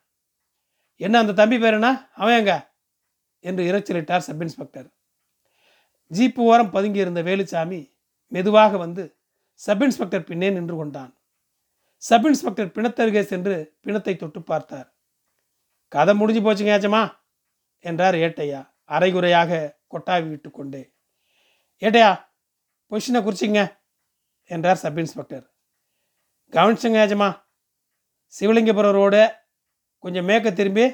என்ன அந்த தம்பி பேர் என்ன? அவன் எங்க? என்று இறைச்சலிட்டார் சப் இன்ஸ்பெக்டர் ஜீப்பு ஓரம் பதுங்கியிருந்த வேலுச்சாமி மெதுவாக வந்து சப் இன்ஸ்பெக்டர் பின்னே நின்று கொண்டான். சப் இன்ஸ்பெக்டர் பிணத்தருகே சென்று பிணத்தை தொட்டு பார்த்தார். கதை முடிஞ்சு போச்சுங்க ஏச்சமா என்றார் ஏட்டையா அரைகுறையாக கொட்டாவி விட்டு கொண்டே. ஏட்டையா பொசிஷனை குறிச்சிங்க என்றார் சப் இன்ஸ்பெக்டர். கவனிச்சுங்க ஏஜமா சிவலிங்கபுரம் ரோடு கொஞ்சம் மேற்க திரும்பி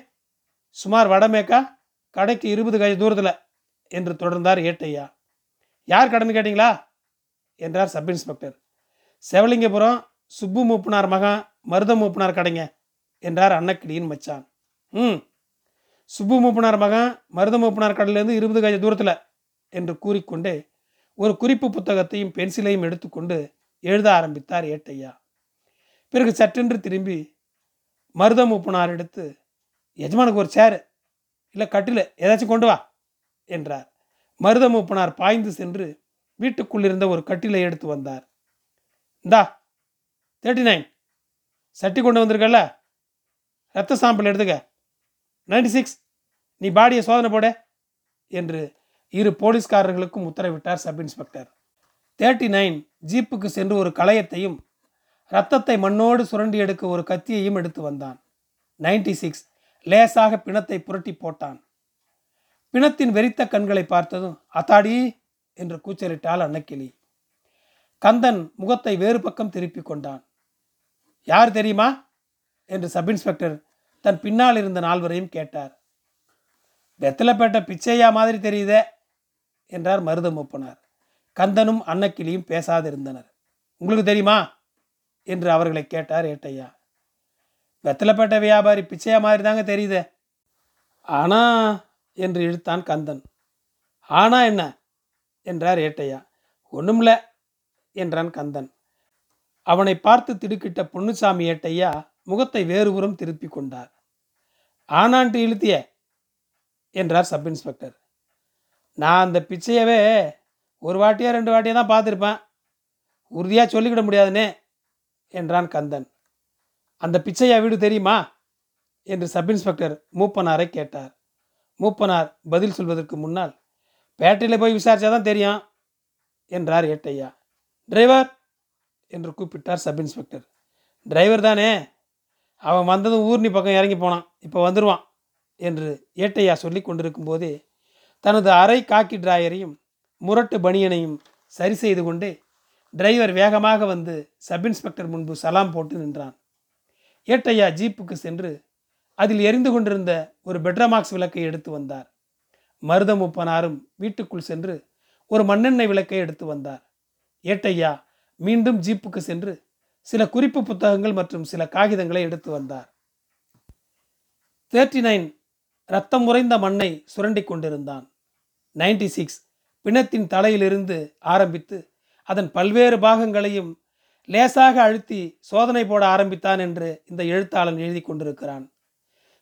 சுமார் வடமேக்கா கடைக்கு இருபது கஜ தூரத்தில் என்று தொடர்ந்தார் ஏட்டையா. யார் கடந்து கேட்டீங்களா? என்றார் சப் இன்ஸ்பெக்டர் செவலிங்கபுரம் சுப்பு மூப்பனார் மகன் மருத மூப்பனார் கடைங்க என்றார் அன்னக்கிடியின் மச்சான். ம். சுப்பு மூப்பனார் மகன் மருத மூப்பனார் கடையிலேருந்து இருபது கஜ தூரத்தில் என்று கூறிக்கொண்டே ஒரு குறிப்பு புத்தகத்தையும் பென்சிலையும் எடுத்துக்கொண்டு எழுத ஆரம்பித்தார் ஏட்டையா. பிறகு சற்றென்று திரும்பி மருத மூப்பனார் எடுத்து எஜமானுக்கு ஒரு சேரு இல்லை கட்டில் ஏதாச்சும் கொண்டு வா. என்றார். மருத மூப்பனார் பாய்ந்து சென்று வீட்டுக்குள்ளிருந்த ஒரு கட்டிலை எடுத்து வந்தார். இந்தா தேர்ட்டி நைன் சட்டி கொண்டு வந்திருக்கல ரத்த சாம்பிள் எடுத்துக்க. நைன்டி சிக்ஸ் நீ பாடியை சோதனை போட என்று இரு போலீஸ்காரர்களுக்கும் உத்தரவிட்டார் சப் இன்ஸ்பெக்டர். தேர்ட்டி நைன் ஜீப்புக்கு சென்று ஒரு களையத்தையும் ரத்தத்தை மண்ணோடு சுரண்டி எடுக்க ஒரு கத்தியையும் எடுத்து வந்தான். நைன்டி சிக்ஸ் லேசாக பிணத்தை புரட்டி போட்டான். பிணத்தின் வெறித்த கண்களை பார்த்ததும் அத்தாடி! என்று கூச்சலிட்டாள் அன்னக்கிளி. கந்தன் முகத்தை வேறு பக்கம் திருப்பி கொண்டான். யார் தெரியுமா? என்று சப் இன்ஸ்பெக்டர் தன் பின்னால் இருந்த நால்வரையும் கேட்டார். வெத்தலைப்பேட்டை பிச்சையா மாதிரி தெரியுதே! என்றார் மருத மூப்பனார். கந்தனும் அன்னக்கிளியும் பேசாதிருந்தனர். உங்களுக்கு தெரியுமா? என்று அவர்களை கேட்டார் ஏட்டையா. வெத்தலைப்பேட்டை வியாபாரி பிச்சையா மாதிரி தாங்க தெரியுதே! ஆனால் என்று இழுத்தான் கந்தன். ஆனா என்ன? என்றார் ஏட்டையா. ஒண்ணுமில்ல என்றான் கந்தன். அவனை பார்த்து திடுக்கிட்ட பொன்னுசாமி ஏட்டையா முகத்தை வேறுபுறம் திருப்பி கொண்டார். ஆனான்ட்டு இழுத்திய என்றார் சப் இன்ஸ்பெக்டர். நான் அந்த பிச்சையவே ஒரு வாட்டியா ரெண்டு வாட்டியாக தான் பார்த்துருப்பேன். உறுதியாக சொல்லிக்கிட முடியாதுனே என்றான் கந்தன். அந்த பிச்சையா வீடு தெரியுமா? என்று சப் இன்ஸ்பெக்டர் மூப்பனாரை கேட்டார். மூப்பனார் பதில் சொல்வதற்கு முன்னால் பேட்டையில் போய் விசாரிச்சா தான் தெரியும் என்றார் ஏட்டையா. டிரைவர் என்று கூப்பிட்டார் சப் இன்ஸ்பெக்டர். டிரைவர் தானே? அவன் வந்ததும் ஊர்னி பக்கம் இறங்கி போனான் இப்போ வந்துடுவான் என்று ஏட்டையா சொல்லி கொண்டிருக்கும் போதே தனது அரை காக்கி டிராயரையும் முரட்டு பனியனையும் சரி செய்து கொண்டே டிரைவர் வேகமாக வந்து சப் இன்ஸ்பெக்டர் முன்பு சலாம் போட்டு நின்றான். ஏட்டையா ஜீப்புக்கு சென்று அதில் எரிந்து கொண்டிருந்த ஒரு பெட்ரமாக்ஸ் விளக்கை எடுத்து வந்தார். மருதமுப்பனாரும் வீட்டுக்குள் சென்று ஒரு மண்ணெண்ணெய் விளக்கை எடுத்து வந்தார். ஏட்டையா மீண்டும் ஜீப்புக்கு சென்று சில குறிப்பு புத்தகங்கள் மற்றும் சில காகிதங்களை எடுத்து வந்தார். தேர்ட்டி நைன் ரத்தம் உறைந்த மண்ணை சுரண்டி கொண்டிருந்தான். நைன்டி சிக்ஸ் பிணத்தின் தலையிலிருந்து ஆரம்பித்து அதன் பல்வேறு பாகங்களையும் லேசாக அழுத்தி சோதனை போட ஆரம்பித்தான் என்று இந்த எழுத்தாளன் எழுதி கொண்டிருக்கிறான்.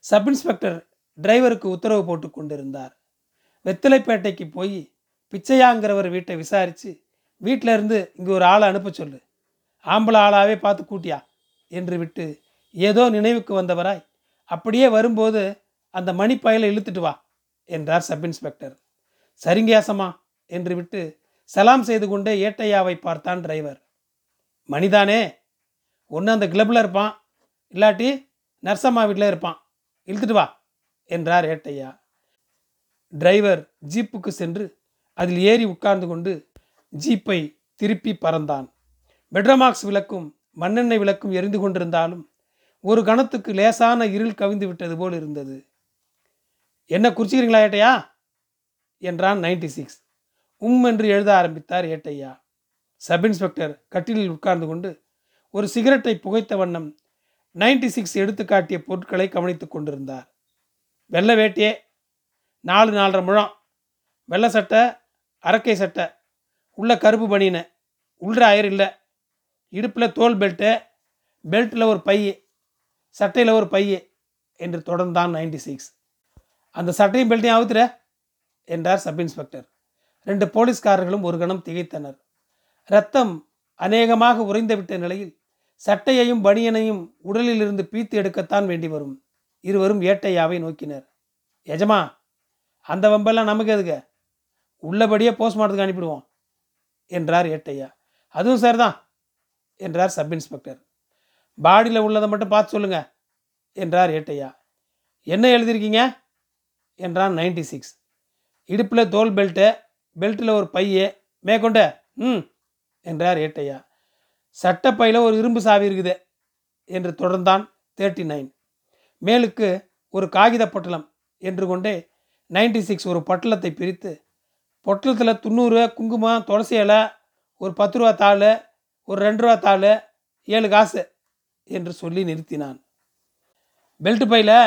சப் இன்ஸ்பெக்டர் டிரைவருக்கு உத்தரவு போட்டு கொண்டிருந்தார். வெத்திலைப்பேட்டைக்கு போய் பிச்சையாங்கிறவர் வீட்டை விசாரித்து வீட்டில் இருந்து இங்கே ஒரு ஆளை அனுப்ப சொல்லு. ஆம்பளை ஆளாகவே பார்த்து கூட்டியா? என்று விட்டு ஏதோ நினைவுக்கு வந்தவராய் அப்படியே வரும்போது அந்த மணிப்பயலை இழுத்துட்டு வா என்றார் சப் இன்ஸ்பெக்டர். சரிங்கயாசமா என்று விட்டு சலாம் செய்து கொண்டே ஏட்டையாவை பார்த்தான் டிரைவர். மணிதானே ஒன்று அந்த கிளப்பில் இருப்பான் இல்லாட்டி நர்சம்மா வீட்டில் இருப்பான் இழுத்துட்டு வா என்றார் ஏட்டையா. டிரைவர் ஜீப்புக்கு சென்று அதில் ஏறி உட்கார்ந்து கொண்டு ஜீப்பை திருப்பி பறந்தான். பெட்ரமாக்ஸ் விளக்கும் மண்ணெண்ணெய் விளக்கும் எரிந்து கொண்டிருந்தாலும் ஒரு கணத்துக்கு லேசான இருள் கவிந்து விட்டது போல் இருந்தது. என்ன குறிச்சிக்கிறீங்களா ஏட்டையா? என்றான் நைன்டி சிக்ஸ். உம் என்று எழுத ஆரம்பித்தார் ஏட்டையா. சப் இன்ஸ்பெக்டர் கட்டிலில் உட்கார்ந்து கொண்டு ஒரு சிகரெட்டை புகைத்த வண்ணம் நைன்டி சிக்ஸ் எடுத்து காட்டிய பொருட்களை கவனித்து கொண்டிருந்தார். வெள்ளை வேட்டியே நாலு நாலரை முழம் வெள்ளை சட்டை அரக்கை சட்டை உள்ள கருப்பு பனியன உள்ள அயர் இல்லை இடுப்பில் தோல் பெல்ட்டு பெல்ட்டில் ஒரு பை சட்டையில் ஒரு பை என்று தொடர்ந்தான் நைன்டி சிக்ஸ். அந்த சட்டையும் பெல்ட்டையும் அவுத்துற என்றார் சப் இன்ஸ்பெக்டர். ரெண்டு போலீஸ்காரர்களும் ஒரு கணம் திகைத்தனர். ரத்தம் அநேகமாக உறைந்துவிட்ட நிலையில் சட்டையையும் பனியனையும் உடலிலிருந்து பீத்து எடுக்கத்தான் வேண்டி வரும். இருவரும் ஏட்டையாவை நோக்கினர். எஜமா அந்த வம்பெல்லாம் நமக்கு எதுக்கு? உள்ளபடியே போஸ்ட்மார்ட்டத்துக்கு அனுப்பிடுவோம் என்றார் ஏட்டையா. அதுவும் சார் தான் என்றார் சப் இன்ஸ்பெக்டர் பாடியில் உள்ளதை மட்டும் பார்த்து சொல்லுங்க என்றார் ஏட்டையா. என்ன எழுதியிருக்கீங்க? என்றான் நைன்டி சிக்ஸ் இடுப்பில் தோல் பெல்ட்டு பெல்ட்டில் ஒரு பையே மேற்கொண்ட ம் என்றார் ஏட்டையா. சட்டப்பையில் ஒரு இரும்பு சாவி இருக்குது என்று தொடர்ந்தான் தேர்ட்டி நைன் மேலுக்கு ஒரு காகித பொட்டலம் என்று கொண்டே நைன்டி சிக்ஸ் ஒரு பொட்டலத்தை பிரித்து பொட்டலத்தில் துண்ணூறு குங்குமம் துளசி இலை ஒரு பத்து ரூபா தாள் ஒரு ரெண்டு ரூபா தாள் ஏழு காசு என்று சொல்லி நிறுத்தினான். பெல்ட் பையில்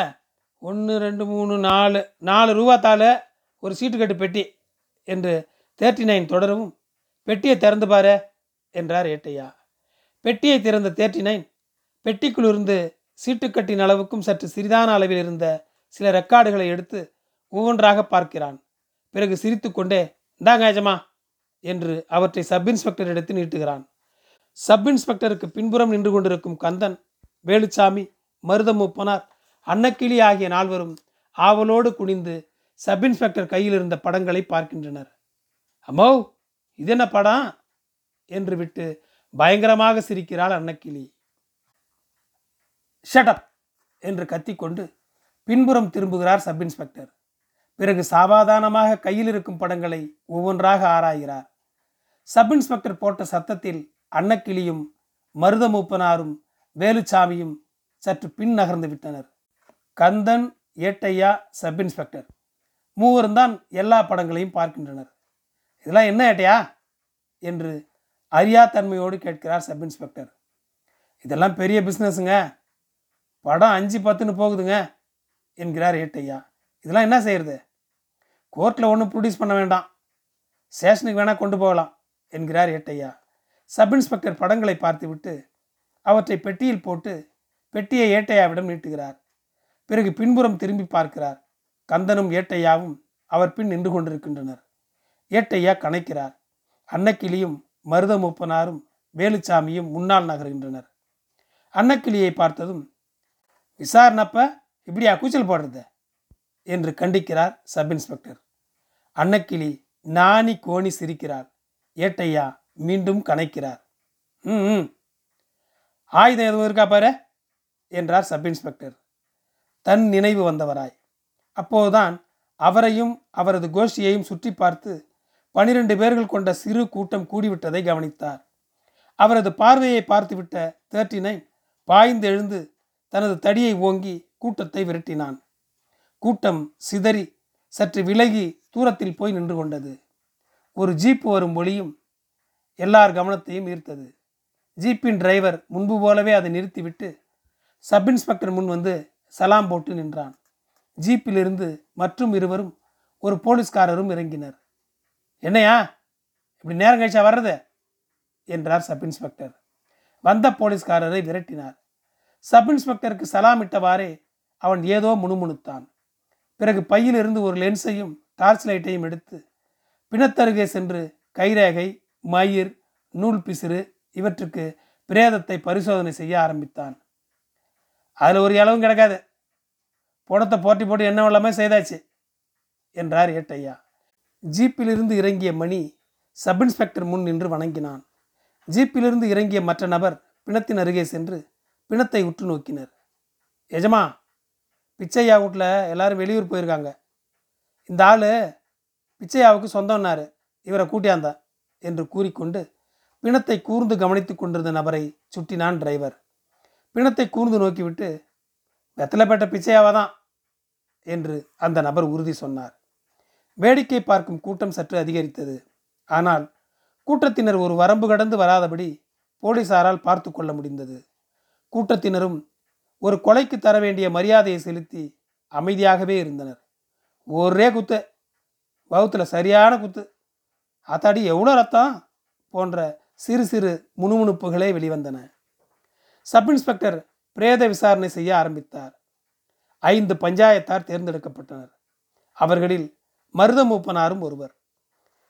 ஒன்று ரெண்டு மூணு நாலு நாலு ரூபா தாள் ஒரு சீட்டுக்கட்டு பெட்டி என்று தேர்ட்டி நைன் தொடரவும் பெட்டியை திறந்து பாரு என்றார் ஏட்டையா. பெட்டியை திறந்த தேர்ட்டி நைன். பெட்டிக்குள் இருந்து சீட்டுக்கட்டின் அளவுக்கும் சற்று சிறிதான அளவில் இருந்த சில ரெக்கார்டுகளை எடுத்து ஒவ்வொன்றாக பார்க்கிறான். பிறகு சிரித்துக்கொண்டே இந்தாங்க ஏஜமா என்று அவற்றை சப் இன்ஸ்பெக்டர் எடுத்து நீட்டுகிறான். சப் இன்ஸ்பெக்டருக்கு பின்புறம் நின்று கொண்டிருக்கும் கந்தன் வேலுச்சாமி மருதமூப்பனார் அன்னக்கிளி ஆகிய நால்வரும் ஆவலோடு குனிந்து சப் இன்ஸ்பெக்டர் கையில் இருந்த படங்களை பார்க்கின்றனர். அம்மோ இது என்ன படம்? என்று விட்டு பயங்கரமாக சிரிக்கிறாள் அன்னக்கிளி. ஷட்டப் என்று கத்திக்கொண்டு பின்புறம் திரும்புகிறார் சப் இன்ஸ்பெக்டர். பிறகு சாவாதானமாக கையில் இருக்கும் படங்களை ஒவ்வொன்றாக ஆராய்கிறார். சப் இன்ஸ்பெக்டர் போட்ட சத்தத்தில் அன்னக்கிளியும் மருதமூப்பனாரும் வேலுச்சாமியும் சற்று பின் நகர்ந்து விட்டனர். கந்தன் ஏட்டையா சப் இன்ஸ்பெக்டர் மூவரும் தான் எல்லா படங்களையும் பார்க்கின்றனர். இதெல்லாம் என்ன ஏட்டையா? என்று அறியா தன்மையோடு கேட்கிறார் சப் இன்ஸ்பெக்டர். இதெல்லாம் பெரிய பிஸ்னஸுங்க படம் அஞ்சு பத்துன்னு போகுதுங்க என்கிறார் ஏட்டையா. இதெல்லாம் என்ன செய்யறது? கோர்ட்டில் ஒன்றும் ப்ரொடியூஸ் பண்ண வேண்டாம். ஸ்டேஷனுக்கு வேணால் கொண்டு போகலாம் என்கிறார் ஏட்டையா. சப் இன்ஸ்பெக்டர் படங்களை பார்த்துவிட்டு அவற்றை பெட்டியில் போட்டு பெட்டியை ஏட்டையாவிடம் நீட்டுகிறார். பிறகு பின்புறம் திரும்பி பார்க்கிறார். கந்தனும் ஏட்டையாவும் அவர் பின் நின்று கொண்டிருக்கின்றனர். ஏட்டையா கணைக்கிறார் அன்னக்கிளியும் மருதமூப்பனாரும் வேலுச்சாமியும் முன்னால் நகர்கின்றனர். அன்னக்கிளியை பார்த்ததும் விசாரணப்ப இப்படியா கூச்சல் போடுறது? என்று கண்டிக்கிறார் சப் இன்ஸ்பெக்டர். அன்னக்கிளி நாணி கோணி சிரிக்கிறார் ஏட்டையா மீண்டும் கணைக்கிறார். ம் ம். ஆயுதம் எதுவும் இருக்கா பாரு? என்றார் சப் இன்ஸ்பெக்டர். தன் நினைவு வந்தவராய். அப்போதுதான் அவரையும் அவரது கோஷ்டியையும் சுற்றி பார்த்து பனிரெண்டு பேர்கள் கொண்ட சிறு கூட்டம் கூடிவிட்டதை கவனித்தார். அவரது பார்வையை பார்த்துவிட்ட தேர்ட்டி நைன் பாய்ந்து எழுந்து தனது தடியை ஓங்கி கூட்டத்தை விரட்டினான். கூட்டம் சிதறி சற்று விலகி தூரத்தில் போய் நின்று கொண்டது. ஒரு ஜீப் வரும் ஒளியும் எல்லார் கவனத்தையும் ஈர்த்தது. ஜீப்பின் டிரைவர் முன்பு போலவே அதை நிறுத்திவிட்டு சப் இன்ஸ்பெக்டர் முன் வந்து சலாம் போட்டு நின்றான். ஜீப்பிலிருந்து மற்றும் இருவரும் ஒரு போலீஸ்காரரும் இறங்கினர். என்னையா? இப்படி நேரம் கழிச்சா வர்றது? என்றார் சப் இன்ஸ்பெக்டர். வந்த போலீஸ்காரரை விரட்டினார். சப் இன்ஸ்பெக்டருக்கு சலாமிட்டவாறே அவன் ஏதோ முணுமுணுத்தான். பிறகு பையிலிருந்து ஒரு லென்ஸையும் டார்ச் லைட்டையும் எடுத்து பிணத்தருகே சென்று கைரேகை மயிர் நூல் பிசிறு இவற்றுக்கு பிரேதத்தை பரிசோதனை செய்ய ஆரம்பித்தான். அதில் ஒரு அளவும் கிடக்காது. புடத்தை போட்டி போட்டு என்ன வெள்ளமே செய்தாச்சு? என்றார் ஏட்டையா ஜீப்பிலிருந்து இறங்கிய மணி சப் இன்ஸ்பெக்டர் முன் நின்று வணங்கினான். ஜீப்பிலிருந்து இறங்கிய மற்ற நபர் பிணத்தின் அருகே சென்று பிணத்தை உற்று நோக்கினர். எஜமா பிச்சையா வீட்டில் எல்லாரும் வெளியூர் போயிருக்காங்க. இந்த ஆள் பிச்சையாவுக்கு சொந்தம்னாரு. இவரை கூட்டியாந்தா என்று கூறிக்கொண்டு பிணத்தை கூர்ந்து கவனித்து கொண்டிருந்த நபரை சுட்டினான் டிரைவர். பிணத்தை கூர்ந்து நோக்கிவிட்டு வெத்தலைப்பேட்ட பிச்சையாவா தான் என்று அந்த நபர் உறுதி சொன்னார். வேடிக்கை பார்க்கும் கூட்டம் சற்று அதிகரித்தது. ஆனால் கூட்டத்தினர் ஒரு வரம்பு கடந்து வராதபடி போலீசாரால் பார்த்து கொள்ள முடிந்தது. கூட்டத்தினரும் ஒரு கொலைக்கு தர வேண்டிய மரியாதையை செலுத்தி அமைதியாகவே இருந்தனர். ஒரே குத்து. வகுத்தில் சரியான குத்து. அத்தாடி எவ்வளோ ரத்தம்? போன்ற சிறு சிறு முணுமுணுப்புகளே வெளிவந்தன. சப் இன்ஸ்பெக்டர் பிரேத விசாரணை செய்ய ஆரம்பித்தார். ஐந்து பஞ்சாயத்தார் தேர்ந்தெடுக்கப்பட்டனர். அவர்களில் மருதமூப்பனாரும் ஒருவர்.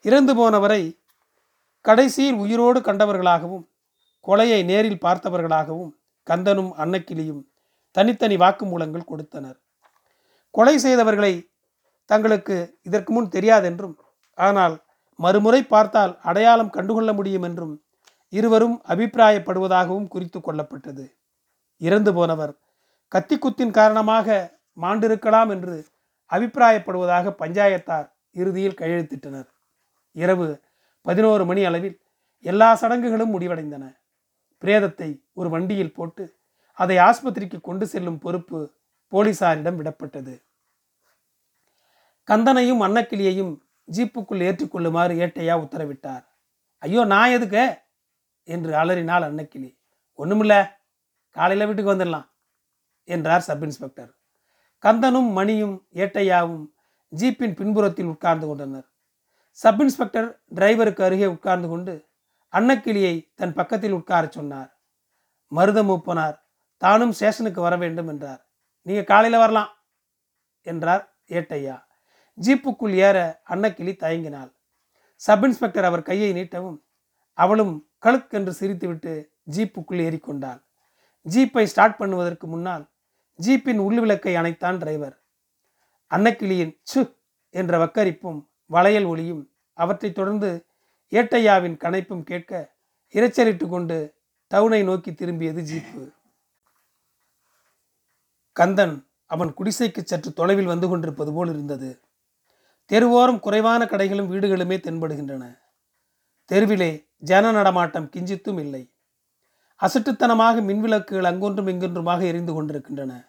இறந்து போனவரை கடைசியில் உயிரோடு கண்டவர்களாகவும் கொலையை நேரில் பார்த்தவர்களாகவும் கந்தனும் அன்னக்கிளியும் தனித்தனி வாக்குமூலங்கள் கொடுத்தனர். கொலை செய்தவர்களை தங்களுக்கு இதற்கு முன் தெரியாதென்றும் ஆனால் மறுமுறை பார்த்தால் அடையாளம் கண்டுகொள்ள முடியும் என்றும் இருவரும் அபிப்பிராயப்படுவதாகவும் குறித்து கொள்ளப்பட்டது. இறந்து போனவர் கத்திக்குத்தின் காரணமாக மாண்டிருக்கலாம் என்று அபிப்பிராயப்படுவதாக பஞ்சாயத்தார் இறுதியில் கையெழுத்திட்டனர். இரவு பதினோரு மணி அளவில் எல்லா சடங்குகளும் முடிவடைந்தன. பிரேதத்தை ஒரு வண்டியில் போட்டு அதை ஆஸ்பத்திரிக்கு கொண்டு செல்லும் பொறுப்பு போலீசாரிடம் விடப்பட்டது. கந்தனையும் அன்னக்கிளியையும் ஜீப்புக்குள் ஏற்றிக்கொள்ளுமாறு ஏட்டையா உத்தரவிட்டார். ஐயோ நான் எதுக்க? என்று அலறினாள் அன்னக்கிளி. ஒன்றுமில்ல காலையில் வீட்டுக்கு வந்துடலாம் என்றார் சப் இன்ஸ்பெக்டர். கந்தனும் மணியும் ஏட்டையாவும் ஜீப்பின் பின்புறத்தில் உட்கார்ந்து கொண்டனர். சப் இன்ஸ்பெக்டர் டிரைவருக்கு அருகே உட்கார்ந்து கொண்டு அன்னக்கிளியை தன் பக்கத்தில் உட்காரச் சொன்னார். மருத மூப்பனார் தானும் ஸ்டேஷனுக்கு வர வேண்டும் என்றார். நீங்கள் காலையில் வரலாம் என்றார் ஏட்டையா. ஜீப்புக்குள் ஏற அன்னக்கிளி தயங்கினாள். சப் இன்ஸ்பெக்டர் அவர் கையை நீட்டவும் அவளும் கழுக்கென்று சிரித்துவிட்டு ஜீப்புக்குள் ஏறிக்கொண்டாள். ஜீப்பை ஸ்டார்ட் பண்ணுவதற்கு முன்னால் ஜீப்பின் உள்ளுவிளக்கை அணைத்தான் டிரைவர். அன்னக்கிளியின் சு என்ற வக்கரிப்பும் வளையல் ஒளியும் அவற்றைத் தொடர்ந்து ஏட்டையாவின் கனைப்பும் கேட்க இரைச்சலிட்டு கொண்டு டவுனை நோக்கி திரும்பியது ஜீப்பு. கந்தன் அவன் குடிசைக்கு சற்று தொலைவில் வந்து கொண்டிருப்பது போல் இருந்தது. தெருவோரம் குறைவான கடைகளும் வீடுகளுமே தென்படுகின்றன. தெருவிலே ஜன நடமாட்டம் கிஞ்சித்தும் இல்லை. அசட்டுத்தனமாக மின்விளக்குகள் அங்கொன்றும் இங்கொன்றுமாக எரிந்து கொண்டிருக்கின்றன.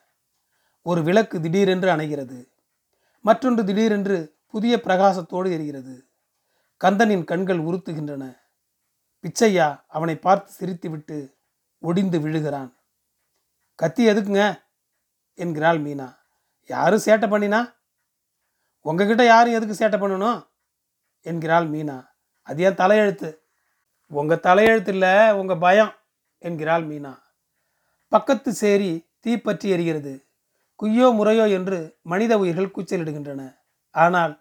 ஒரு விளக்கு திடீரென்று அணைகிறது. மற்றொன்று திடீரென்று புதிய பிரகாசத்தோடு எரிகிறது. கந்தனின் கண்கள் உறுத்துகின்றன. பிச்சையா அவனை பார்த்து சிரித்துவிட்டு ஒடிந்து விழுகிறான். கத்தி எதுக்குங்க? என்கிறாள் மீனா. யாரும் சேட்டை பண்ணினா? உங்ககிட்ட யாரும் எதுக்கு சேட்டை பண்ணணும்? என்கிறாள் மீனா. அது ஏன் தலையெழுத்து? உங்கள் தலையெழுத்து இல்லை உங்கள் பயம். என்கிறாள் மீனா. பக்கத்து சேரி தீப்பற்றி எரிகிறது. குய்யோ முறையோ என்று மனித உயிர்கள் கூச்சலிடுகின்றன. ஆனால்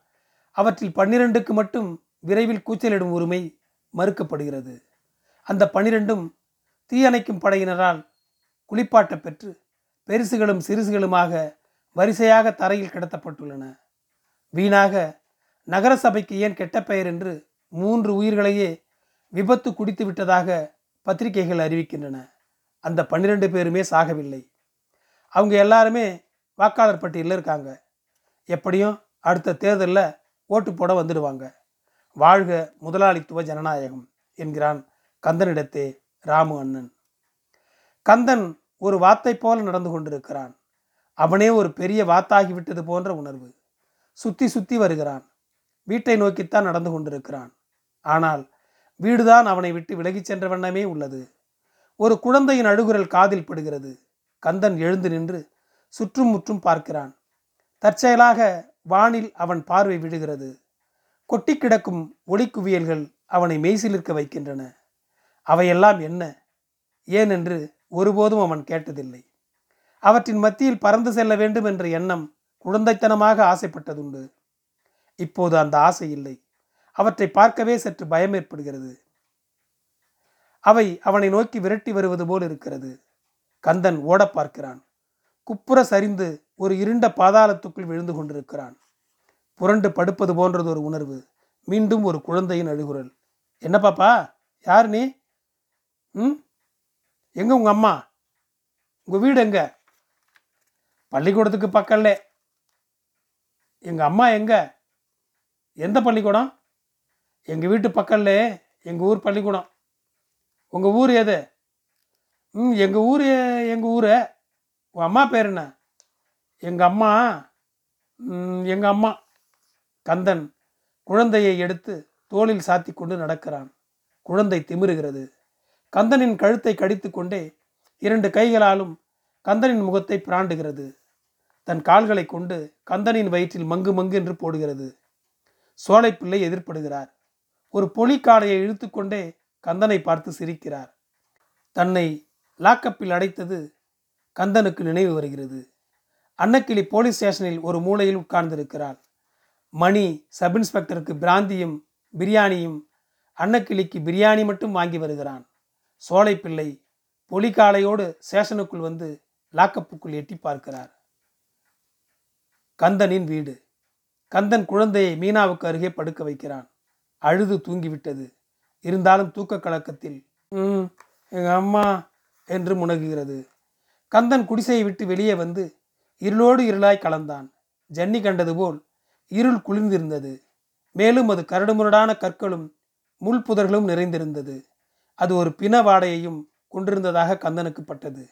அவற்றில் பன்னிரண்டுக்கு மட்டும் விரைவில் கூச்சலிடும் உரிமை மறுக்கப்படுகிறது. அந்த பனிரெண்டும் தீயணைக்கும் படையினரால் குளிப்பாட்ட பெற்று பெருசுகளும் சிறுசுகளுமாக வரிசையாக தரையில் கிடத்தப்பட்டுள்ளன. வீணாக நகரசபைக்கு ஏன் கெட்ட பெயர் என்று மூன்று உயிர்களையே விபத்து குடித்து விட்டதாக பத்திரிகைகள் அறிவிக்கின்றன. அந்த பன்னிரெண்டு பேருமே சாகவில்லை. அவங்க எல்லாருமே வாக்காளர் பட்டியலில் இருக்காங்க. எப்படியும் அடுத்த தேர்தலில் ஓட்டு போட வந்துடுவாங்க. வாழ்க முதலாளித்துவ ஜனநாயகம் என்கிறான் கந்தனிடத்தே ராமு அண்ணன். கந்தன் ஒரு வாத்தை போல நடந்து கொண்டிருக்கிறான். அவனே ஒரு பெரிய வாத்தாகிவிட்டது போன்ற உணர்வு. சுத்தி சுத்தி வருகிறான். வீட்டை நோக்கித்தான் நடந்து கொண்டிருக்கிறான். ஆனால் வீடுதான் அவனை விட்டு விலகிச் சென்ற வண்ணமே உள்ளது. ஒரு குழந்தையின் அழுகுரல் காதில் படுகிறது. கந்தன் எழுந்து நின்று சுற்றும் முற்றும் பார்க்கிறான். தற்செயலாக வானில் அவன் பார்வை விழுகிறது. கொட்டி கிடக்கும் ஒளிக்குவியல்கள் அவனை மெய்சிலிருக்க வைக்கின்றன. அவையெல்லாம் என்ன? ஏன் என்று ஒருபோதும் அவன் கேட்டதில்லை. அவற்றின் மத்தியில் பறந்து செல்ல வேண்டும் என்ற எண்ணம் குழந்தைத்தனமாக ஆசைப்பட்டதுண்டு. இப்போது அந்த ஆசை இல்லை. அவற்றை பார்க்கவே சற்று பயம் ஏற்படுகிறது அவை அவனை நோக்கி விரட்டி வருவது போல் இருக்கிறது. கந்தன் ஓட பார்க்கிறான். குப்புற சரிந்து ஒரு இருண்ட பாதாளத்துக்குள் விழுந்து கொண்டிருக்கிறான். புரண்டு படுப்பது போன்றது ஒரு உணர்வு. மீண்டும் ஒரு குழந்தையின் அழுகுரல். என்ன பாப்பா? யார் நீ? ம்? எங்க உங்க அம்மா? உங்க வீடு எங்க? பள்ளிக்கூடத்துக்கு பக்கம்ல எங்க அம்மா எங்க? எந்த பள்ளிக்கூடம்? எங்கள் வீட்டு பக்கம்ல எங்கள் ஊர் பள்ளிக்கூடம். உங்கள் ஊர் எது? ம் எங்கள் ஊர் எங்கள் ஊர்? உன் அம்மா பேர் என்ன? எங்கள் அம்மா எங்கள் அம்மா. கந்தன் குழந்தையை எடுத்து தோளில் சாத்தி கொண்டு நடக்கிறான். குழந்தை திமிருகிறது. கந்தனின் கழுத்தை கடித்து கொண்டே இரண்டு கைகளாலும் கந்தனின் முகத்தை பிராண்டுகிறது. தன் கால்களை கொண்டு கந்தனின் வயிற்றில் மங்கு மங்கு என்று போடுகிறது. சோலைப்பிள்ளை எதிர்ப்படுகிறார் ஒரு பொலிக்காடையை இழுத்துக்கொண்டே கந்தனை பார்த்து சிரிக்கிறார். தன்னை லாக்கப்பில் அடைத்தது கந்தனுக்கு நினைவு வருகிறது. அன்னக்கிளி போலீஸ் ஸ்டேஷனில் ஒரு மூலையில் உட்கார்ந்திருக்கிறாள். மணி சப் இன்ஸ்பெக்டருக்கு பிராந்தியும் பிரியாணியும் அன்னக்கிளிக்கு பிரியாணி மட்டும் வாங்கி வருகிறான். சோலைப்பிள்ளை பொலிக்காலையோடு ஸ்டேஷனுக்குள் வந்து லாக்கப்புக்குள் எட்டி பார்க்கிறார். கந்தனின் வீடு. கந்தன் குழந்தையை மீனாவுக்கு அருகே படுக்க வைக்கிறான். அழுது தூங்கிவிட்டது. இருந்தாலும் தூக்க கலக்கத்தில் ம் எங்கள் அம்மா என்று முனகுகிறது. கந்தன் குடிசையை விட்டு வெளியே வந்து இருளோடு இருளாய் கலந்தான். ஜன்னி கண்டது போல் இருள் குளிர்ந்திருந்தது. மேலும் அது கரடுமுரடான கற்களும் முள் புதர்களும் நிறைந்திருந்தது. அது ஒரு பிண வாடையையும் கொண்டிருந்ததாக கந்தனுக்கு பட்டது.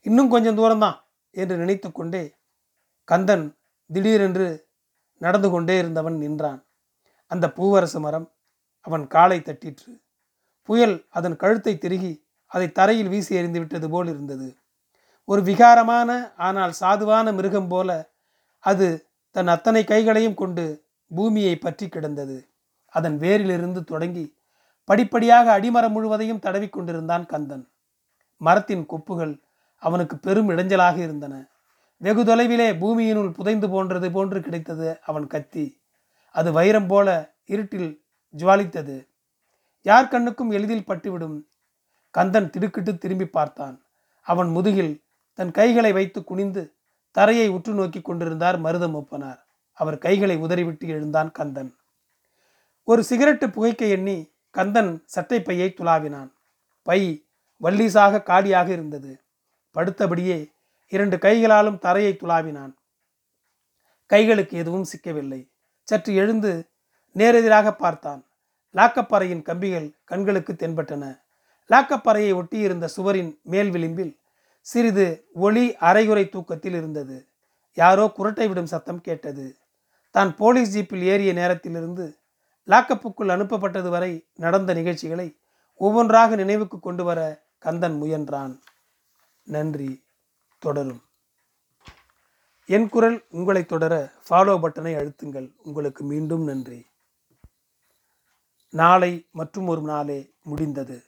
இன்னும் கொஞ்சம் தூரம்தான் என்று நினைத்து கொண்டே கந்தன் திடீரென்று நடந்து கொண்டே இருந்தவன் நின்றான். அந்த பூவரசு மரம் அவன் காலை தட்டிற்று. புயல் அதன் கழுத்தை திருகி அதை தரையில் வீசி எறிந்து விட்டது போல் இருந்தது. ஒரு விகாரமான ஆனால் சாதுவான மிருகம் போல அது தன் அத்தனை கைகளையும் கொண்டு பூமியை பற்றி கிடந்தது. அதன் வேரிலிருந்து தொடங்கி படிப்படியாக அடிமரம் முழுவதையும் தடவி கொண்டிருந்தான் கந்தன். மரத்தின் கொப்புகள் அவனுக்கு பெரும் இடைஞ்சலாக இருந்தன. வெகு தொலைவிலே பூமியினுள் புதைந்து போன்றது போன்று கிடைத்தது அவன் கத்தி. அது வைரம் போல இருட்டில் ஜுவாலித்தது. யார் கண்ணுக்கும் எளிதில் பட்டுவிடும். கந்தன் திடுக்கிட்டு திரும்பி பார்த்தான். அவன் முதுகில் தன் கைகளை வைத்து குனிந்து தரையை உற்று நோக்கி கொண்டிருந்தார் மருதமூப்பனார் அவர் கைகளை உதறிவிட்டு எழுந்தான் கந்தன். ஒரு சிகரெட்டு புகைக்க எண்ணி கந்தன் சட்டை பையை துளாவினான். பை வள்ளீசாக காலியாக இருந்தது. படுத்தபடியே இரண்டு கைகளாலும் தரையை துளாவினான். கைகளுக்கு எதுவும் சிக்கவில்லை. சற்று எழுந்து நேரெதிராக பார்த்தான். லாக்கப்பறையின் கம்பிகள் கண்களுக்கு தென்பட்டன. லாக்கப்பறையை ஒட்டியிருந்த சுவரின் மேல் விளிம்பில் சிறிது ஒளி அரைகுறை தூக்கத்தில் இருந்தது. யாரோ குரட்டை விடும் சத்தம் கேட்டது. தான் போலீஸ் ஜீப்பில் ஏறிய நேரத்திலிருந்து லாக்கப்புக்குள் அனுப்பப்பட்டது வரை நடந்த நிகழ்ச்சிகளை ஒவ்வொன்றாக நினைவுக்கு கொண்டு வர கந்தன் முயன்றான். நன்றி. தொடரும். என் குரல் உங்களை தொடர ஃபாலோ பட்டனை அழுத்துங்கள். உங்களுக்கு மீண்டும் நன்றி. நாளை மற்றும் ஒரு நாளே முடிந்தது.